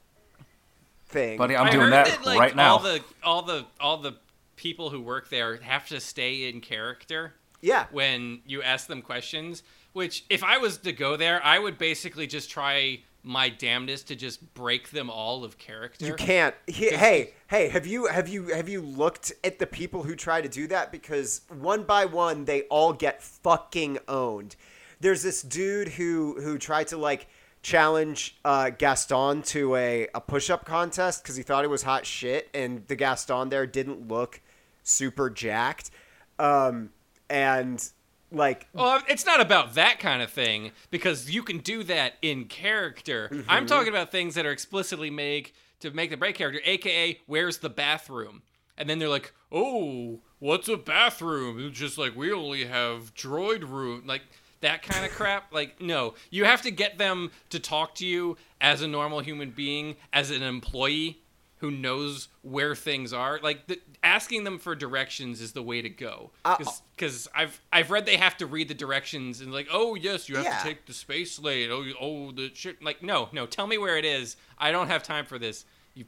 thing. Buddy, I'm I doing heard that, like, right now. All the all the all the people who work there have to stay in character yeah. when you ask them questions. Which, if I was to go there, I would basically just try my damnedest to just break them all of character. You can't. He, hey, hey, have you have you have you looked at the people who try to do that? Because one by one, they all get fucking owned. There's this dude who who tried to like challenge uh, Gaston to a, a push up contest because he thought it was hot shit, and the Gaston there didn't look super jacked. Um, and like Well, it's not about that kind of thing because you can do that in character. Mm-hmm. I'm talking about things that are explicitly made to make the break character, aka where's the bathroom? And then they're like, "Oh, what's a bathroom?" It's just like we only have droid room, like that kind of crap. Like, no, you have to get them to talk to you as a normal human being, as an employee, who knows where things are. Like the, asking them for directions is the way to go. Uh, Because I've I've read they have to read the directions and like, oh yes, you have Yeah. to take the space lane. Oh oh the shit. Like no no, tell me where it is. I don't have time for this. You.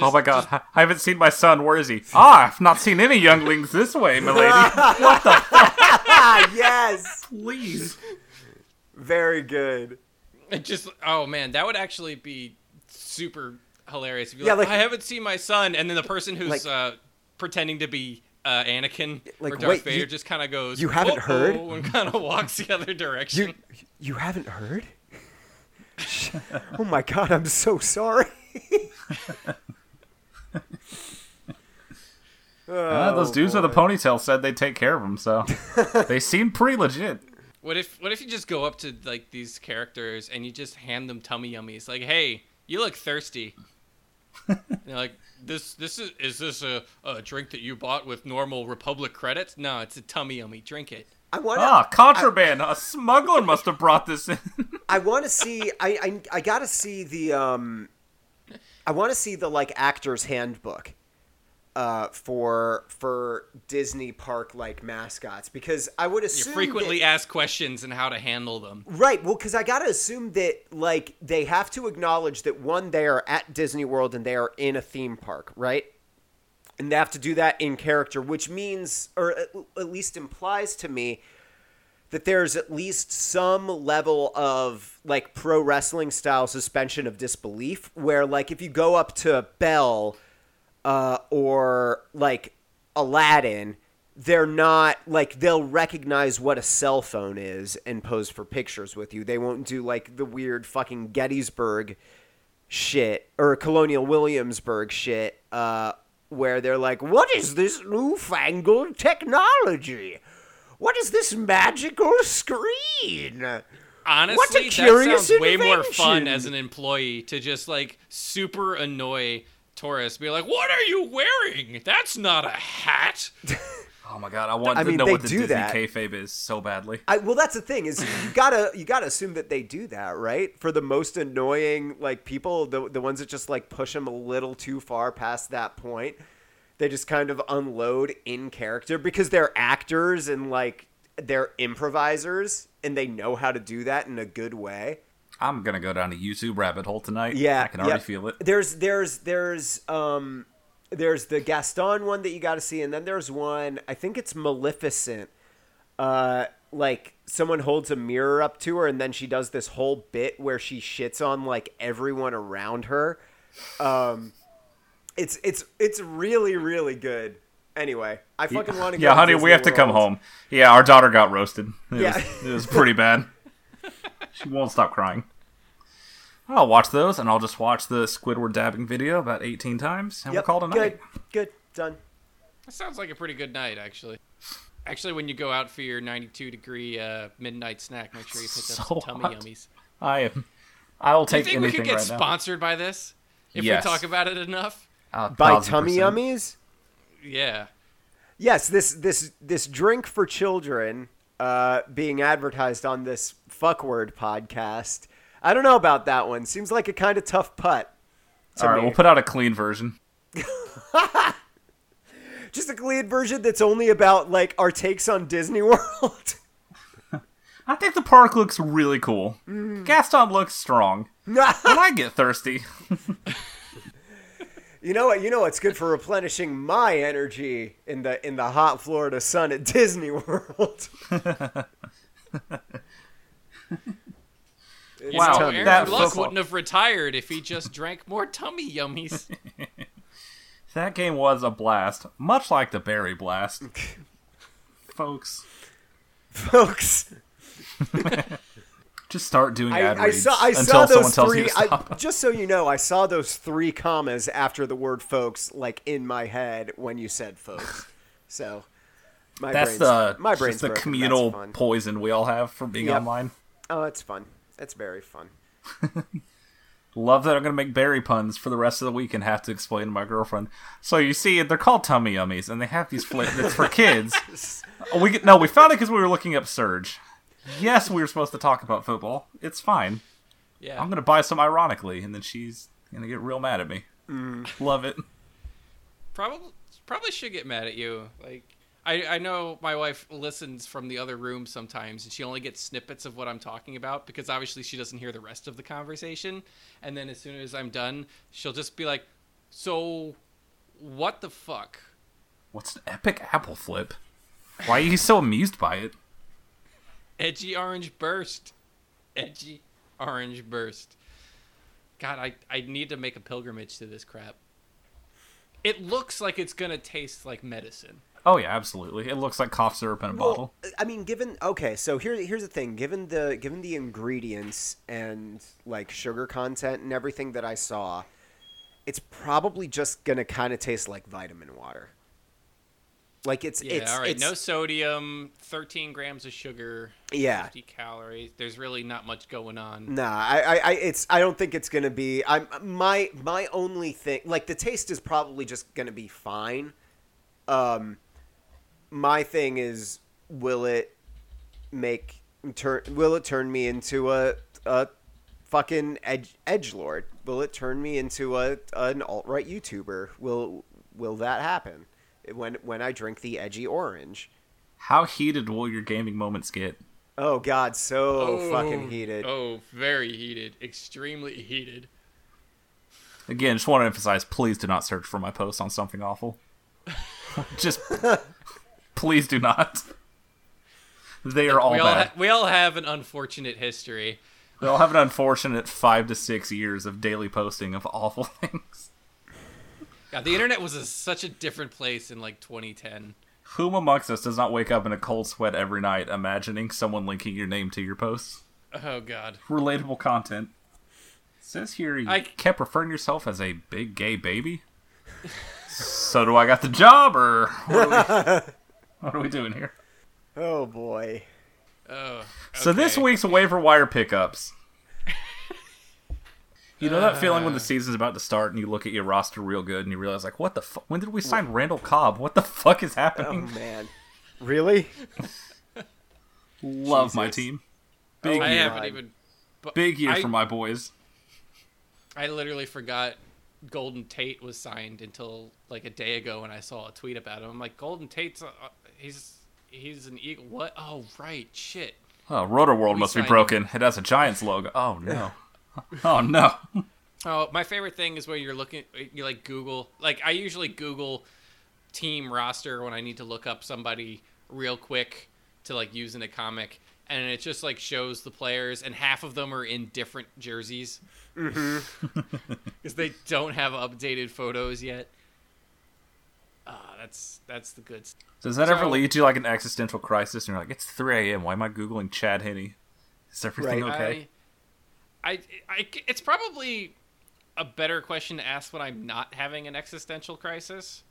oh my god, just- I I haven't seen my son. Where is he? Ah, I've not seen any younglings this way, milady. what the fuck? Yes, Please. very good. It just oh man, that would actually be super hilarious. If you're Yeah, like, like- I haven't seen my son, and then the person who's Like- uh, pretending to be uh, Anakin Like, or Darth wait, Vader you- just kind of goes, you haven't "Uh-oh," heard? and kind of walks the other direction. You you haven't heard? oh my god, I'm so sorry. Uh, those Oh, dudes with the ponytail said they'd take care of him, so they seem pretty legit. What if what if you just go up to like these characters and you just hand them tummy yummies? Like, hey, you look thirsty. And they're like, this this is is this a, a drink that you bought with normal Republic credits? No, it's a tummy yummy. Drink it. I want Ah, contraband. A smuggler must have brought this in. I want to see. I, I I gotta see the um. I want to see the like actor's handbook. Uh, for for Disney park like mascots because I would You assume frequently that, ask questions and how to handle them. right well because I gotta assume that like they have to acknowledge that one they are at Disney World and they are in a theme park right and they have to do that in character which means or at, at least implies to me that there's at least some level of like pro wrestling style suspension of disbelief where like if you go up to Belle uh, or like Aladdin they're not like they'll recognize what a cell phone is and pose for pictures with you. They won't do like the weird fucking Gettysburg shit or Colonial Williamsburg shit uh, where they're like what is this newfangled technology? What is this magical screen? Honestly, that sounds way more fun as an employee to just like super annoy tourists. Be like, "What are you wearing? That's not a hat." Oh my god, I want I to mean, know what the do Disney that. kayfabe is so badly. I, well, that's the thing is you gotta you gotta assume that they do that, right? For the most annoying like people, the the ones that just like push them a little too far past that point, they just kind of unload in character because they're actors and like they're improvisers and they know how to do that in a good way. I'm gonna go down a YouTube rabbit hole tonight. Yeah, I can already yep. feel it. There's there's there's um there's the Gaston one that you got to see, and then there's one I think it's Maleficent. Uh, like someone holds a mirror up to her, and then she does this whole bit where she shits on like everyone around her. Um, it's it's it's really really good. Anyway, I fucking want to. Yeah, honey, we have to come home. Yeah, our daughter got roasted. It Yeah. was, it was pretty bad. she won't stop crying. I'll watch those, and I'll just watch the Squidward dabbing video about 18 times, and Yep, we'll call it a good, night. good, good, done. That sounds like a pretty good night, actually. Actually, when you go out for your 92 degree uh, midnight snack, make sure you pick up some tummy hot. yummies. I am. I will take. Do you think we could get right now. sponsored by this if Yes. we talk about it enough? A By tummy percent. yummies. Yeah. Yes, this this this drink for children uh, being advertised on this fuckword podcast. I don't know about that one. Seems like a kind of tough putt. To All right, me. we'll put out a clean version. Just a clean version that's only about like our takes on Disney World. I think the park looks really cool. Mm. Gaston looks strong. When I get thirsty, you know what? You know what's good for replenishing my energy in the in the hot Florida sun at Disney World. It's Wow, So tummy. Aaron that Luck football- wouldn't have retired if he just drank more tummy yummies. that game was a blast, much like the Berry Blast. Folks, folks. Just start doing ad I, I reads saw I until saw someone those tells three. you to I, just so you know, I saw those three commas after the word "folks" like in my head when you said "folks." So my That's brain's, the my brain's the broken. communal poison we all have from being Yep. online. Oh, it's fun. It's very fun. Love that I'm gonna make berry puns for the rest of the week and have to explain to my girlfriend. So you see, they're called tummy yummies, and they have these flavors. for kids. we get, no, we found it because we were looking up Surge. Yes, we were supposed to talk about football. It's fine. Yeah. I'm gonna buy some ironically, and then she's gonna get real mad at me. Mm. Love it. Probably probably should get mad at you. Like I I know my wife listens from the other room sometimes and she only gets snippets of what I'm talking about because obviously she doesn't hear the rest of the conversation. And then as soon as I'm done, she'll just be like, "So what the fuck?" What's an epic apple flip? Why are you so amused by it? Edgy orange burst. Edgy orange burst. God, I, I need to make a pilgrimage to this crap. It looks like it's gonna taste like medicine. Oh yeah, absolutely. It looks like cough syrup in a bottle. I mean, given okay, so here here's the thing. Given the given the ingredients and like sugar content and everything that I saw, it's probably just gonna kind of taste like vitamin water. Like it's Yeah, it's all right. it's, No sodium, 13 grams of sugar, Yeah. 50 calories. There's really not much going on. Nah, I, I, I, it's. I don't think it's gonna be. I'm my my only thing. Like the taste is probably just gonna be fine. Um, my thing is, will it make turn? Will it turn me into a a fucking edge edge lord? Will it turn me into a an alt right YouTuber? Will will that happen when when I drink the edgy orange? How heated will your gaming moments get? Oh God, so oh, fucking heated. Oh, very heated. Extremely heated. Again, just want to emphasize: please do not search for my post on something awful. just please do not. They are all we all ha- we all have an unfortunate history. they all have an unfortunate five to six years of daily posting of awful things. God, the internet was a, such a different place in like 2010. Whom amongst us does not wake up in a cold sweat every night, imagining someone linking your name to your posts? Oh God. Relatable content. It says here you I- kept referring yourself as a big gay baby. so do I got the job, or what are we, what are we doing here? Oh boy. Oh. So this okay. week's waiver wire pickups. You know that feeling when the season's about to start and you look at your roster real good and you realize like, what the fuck? When did we sign Randall Cobb? What the fuck is happening? Oh man. Really? Love my team. Big I year, haven't God. even. but big year I, for my boys. I literally forgot Golden Tate was signed until like a day ago when I saw a tweet about him. I'm like, Golden Tate's uh, he's he's an eagle. What? Oh right, shit. Oh, Rotoworld We must be signed broken. It has a Giants logo. Oh no. oh no. Oh, my favorite thing is when you're looking, you like Google. Like I usually Google team roster when I need to look up somebody real quick to like use in a comic, and it just like shows the players, and half of them are in different jerseys because they don't have updated photos yet. Ah, that's that's the good. Stuff. Does that ever lead to like an existential crisis and you're like, it's 3 a.m. Why am I Googling Chad Henne? Is everything Right. okay? I, I, I, it's probably a better question to ask when I'm not having an existential crisis.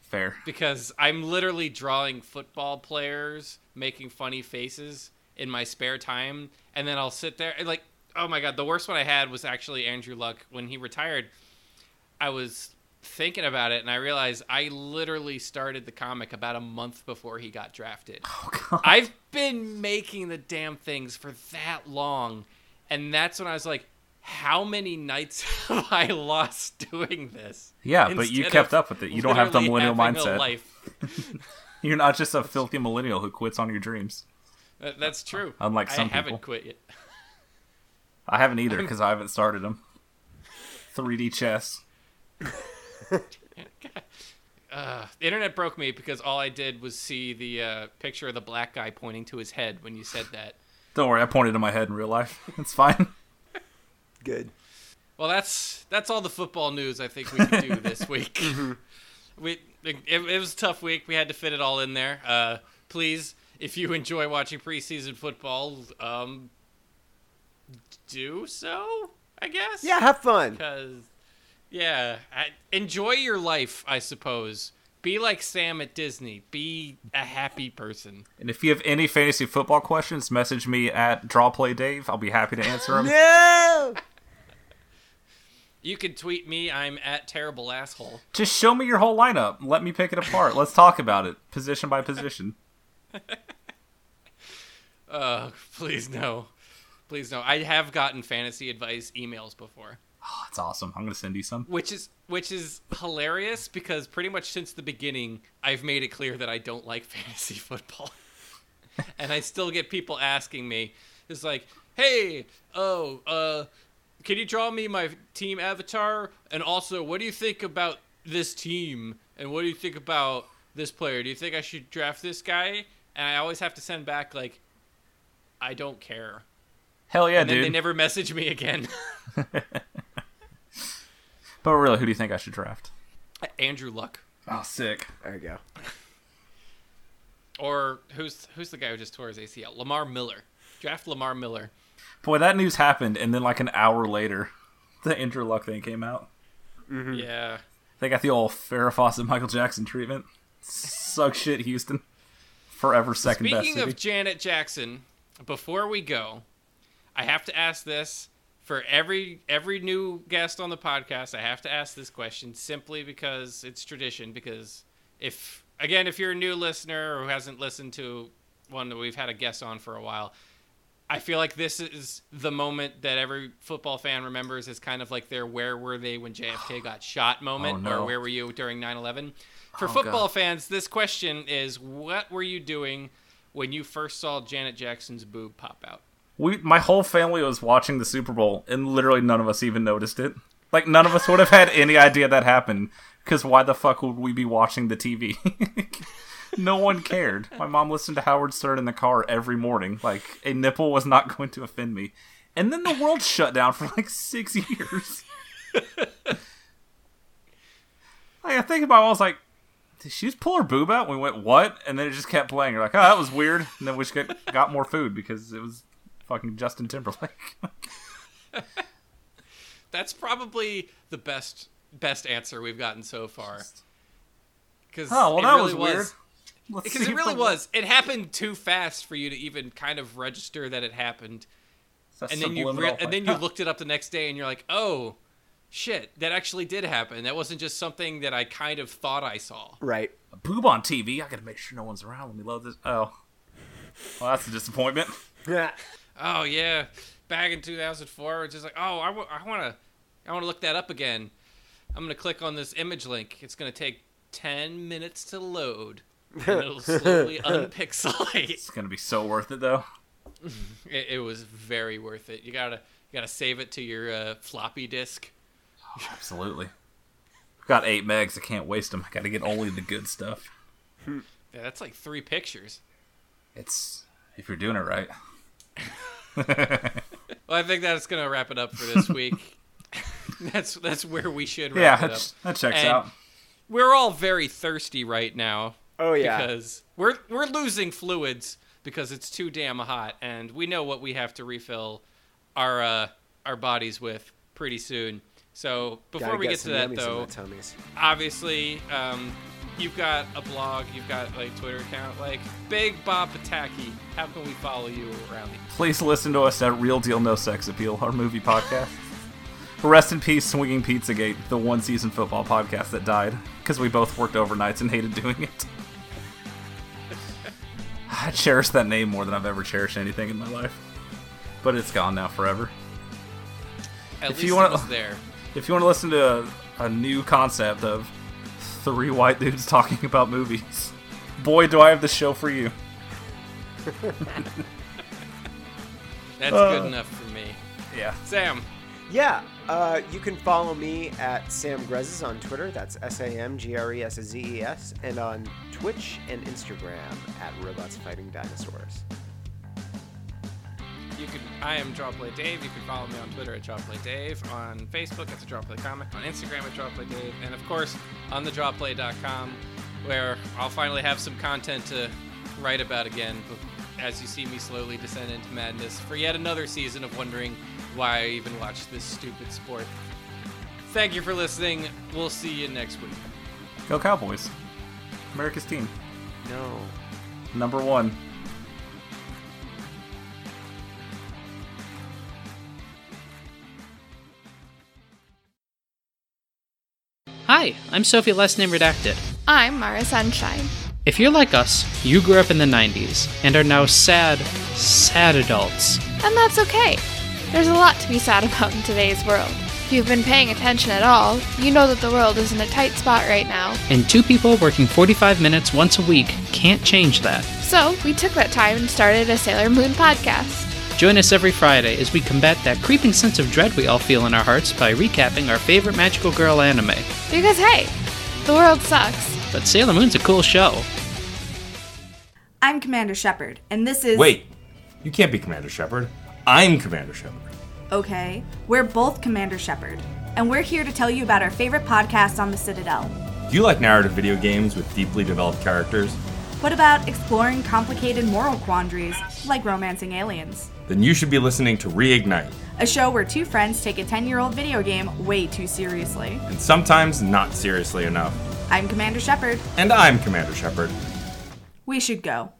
Fair. because I'm literally drawing football players making funny faces in my spare time, and then I'll sit there and like, oh my god, the worst one I had was actually Andrew Luck when he retired. I was thinking about it, and I realized I literally started the comic about a month before he got drafted. Oh, God. I've been making the damn things for that long, and that's when I was like. How many nights have I lost doing this? Yeah, but you kept up with it. You don't have the millennial mindset. life. You're not just a filthy millennial who quits on your dreams. That's true. Unlike some people, I haven't people. quit yet. I haven't either because I haven't started them. 3D chess. Uh, the internet broke me because all I did was see the uh, picture of the black guy pointing to his head when you said that. Don't worry, I pointed to my head in real life. It's fine. Good. Well, that's that's all the football news I think we could do this week. we it, it was a tough week. We had to fit it all in there. Uh, please, if you enjoy watching preseason football, um, do so. I guess. Yeah, have fun. Because, yeah, I, enjoy your life, I suppose. Be like Sam at Disney. Be a happy person. And if you have any fantasy football questions, message me at DrawPlayDave. I'll be happy to answer them. No. You can tweet me. I'm at terrible asshole. Just show me your whole lineup. Let me pick it apart. Let's talk about it, position by position. Uh, please no, please no. I have gotten fantasy advice emails before. Oh, that's awesome. I'm gonna send you some. which is which is hilarious because pretty much since the beginning I've made it clear that I don't like fantasy football. and I still get people asking me it's like, "Hey, oh, uh can you draw me my team avatar and also what do you think about this team and what do you think about this player? Do you think I should draft this guy?" And I always have to send back like I don't care. Hell yeah, and then dude. they never message me again. But really, who do you think I should draft? Andrew Luck. Oh, sick. There you go. Or who's who's the guy who just tore his ACL? Lamar Miller. Draft Lamar Miller. Boy, that news happened, and then like an hour later, the Andrew Luck thing came out. Mm-hmm. Yeah. They got the old Farrah Fawcett Michael Jackson treatment. Suck shit, Houston. Forever second best Speaking of Janet Jackson, before we go, I have to ask this for every every new guest on the podcast. I have to ask this question simply because it's tradition. Because if again, if you're a new listener or who hasn't listened to one that we've had a guest on for a while, I feel like this is the moment that every football fan remembers as kind of like their where were they when JFK got shot moment Oh, no. or where were you during 9/11. For Oh, football God. fans, this question is what were you doing when you first saw Janet Jackson's boob pop out? We, my whole family was watching the Super Bowl, and literally none of us even noticed it. Like none of us would have had any idea that happened. Because why the fuck would we be watching the TV? no one cared. My mom listened to Howard Stern in the car every morning. Like a nipple was not going to offend me. And then the world shut down for like six years. like, I think about, it, I was like, did she just pull her boob out? We went, what? And then it just kept playing. You're like, oh, that was weird. And then we just got, got more food because it was fucking Justin Timberlake. That's probably the best best answer we've gotten so far. Because oh, well, it that really was weird. Let's Because it really if- was. It happened too fast for you to even kind of register that it happened. And then you re- and then you looked it up the next day and you're like, oh, shit, that actually did happen. That wasn't just something that I kind of thought I saw. Right. a boob on TV. I gotta make sure no one's around. Let me load this. Oh, well, that's a disappointment. Yeah. Oh yeah, back in 2004, it's just like, oh, I want to, I want to look that up again. I'm gonna click on this image link. It's gonna take 10 minutes to load. And it'll slowly unpixelate. It's gonna be so worth it though. It, it was very worth it. You gotta, you gotta save it to your uh, floppy disk. Absolutely. Got eight megs. I can't waste them. I gotta get only the good stuff. Yeah, that's like three pictures. It's if you're doing it right. Well, I think that's gonna wrap it up for this week. that's that's where we should Yeah, it up. that, that checks And out. We're all very thirsty right now. Oh yeah. because we're we're losing fluids because it's too damn hot, and we know what we have to refill our uh, our bodies with pretty soon. So before Gotta we get, some to that, though, obviously, um, you've got a blog, you've got like Twitter account, like Big Bob Pataki. How can we follow you around? The- Please listen to us at Real Deal No Sex Appeal, our movie podcast. Rest in peace, Swinging Pizzagate, the one season football podcast that died because we both worked overnights and hated doing it. I cherish that name more than I've ever cherished anything in my life, but it's gone now forever. At If least you wanna- it was there. If you want to listen to a, a new concept of three white dudes talking about movies, boy, do I have the show for you. That's Uh, good enough for me. Yeah. Sam, Yeah, uh, you can follow me at Sam Greszes on Twitter. That's S A M G R E S Z E S, and on Twitch and Instagram at Robots Fighting Dinosaurs. You can. I am Drawplay Dave. You can follow me on Twitter at Drawplay Dave, on Facebook at the Drawplay Comic, on Instagram at Drawplay Dave, and of course on the Drawplay.com, where I'll finally have some content to write about again. As you see me slowly descend into madness for yet another season of wondering why I even watch this stupid sport. Thank you for listening. We'll see you next week. Go Cowboys. America's team. No. Number one. Hi, I'm Sophie Last Name Redacted. I'm Mara Sunshine. If you're like us, you grew up in the 90s and are now sad, sad adults. And that's okay. There's a lot to be sad about in today's world. If you've been paying attention at all, you know that the world is in a tight spot right now. And two people working 45 minutes once a week can't change that. So, we took that time and started a Sailor Moon podcast. Join us every Friday as we combat that creeping sense of dread we all feel in our hearts by recapping our favorite magical girl anime. Because hey, the world sucks. But Sailor Moon's a cool show. I'm Commander Shepard, and this is. Wait, you can't be Commander Shepard. I'm Commander Shepard. Okay, we're both Commander Shepard, and we're here to tell you about our favorite podcast on the Citadel. Do you like narrative video games with deeply developed characters? What about exploring complicated moral quandaries, like romancing aliens? Then you should be listening to Reignite, A show where two friends take a 10 year old video game way too seriously. and sometimes not seriously enough. I'm Commander Shepard. And I'm Commander Shepard. We should go.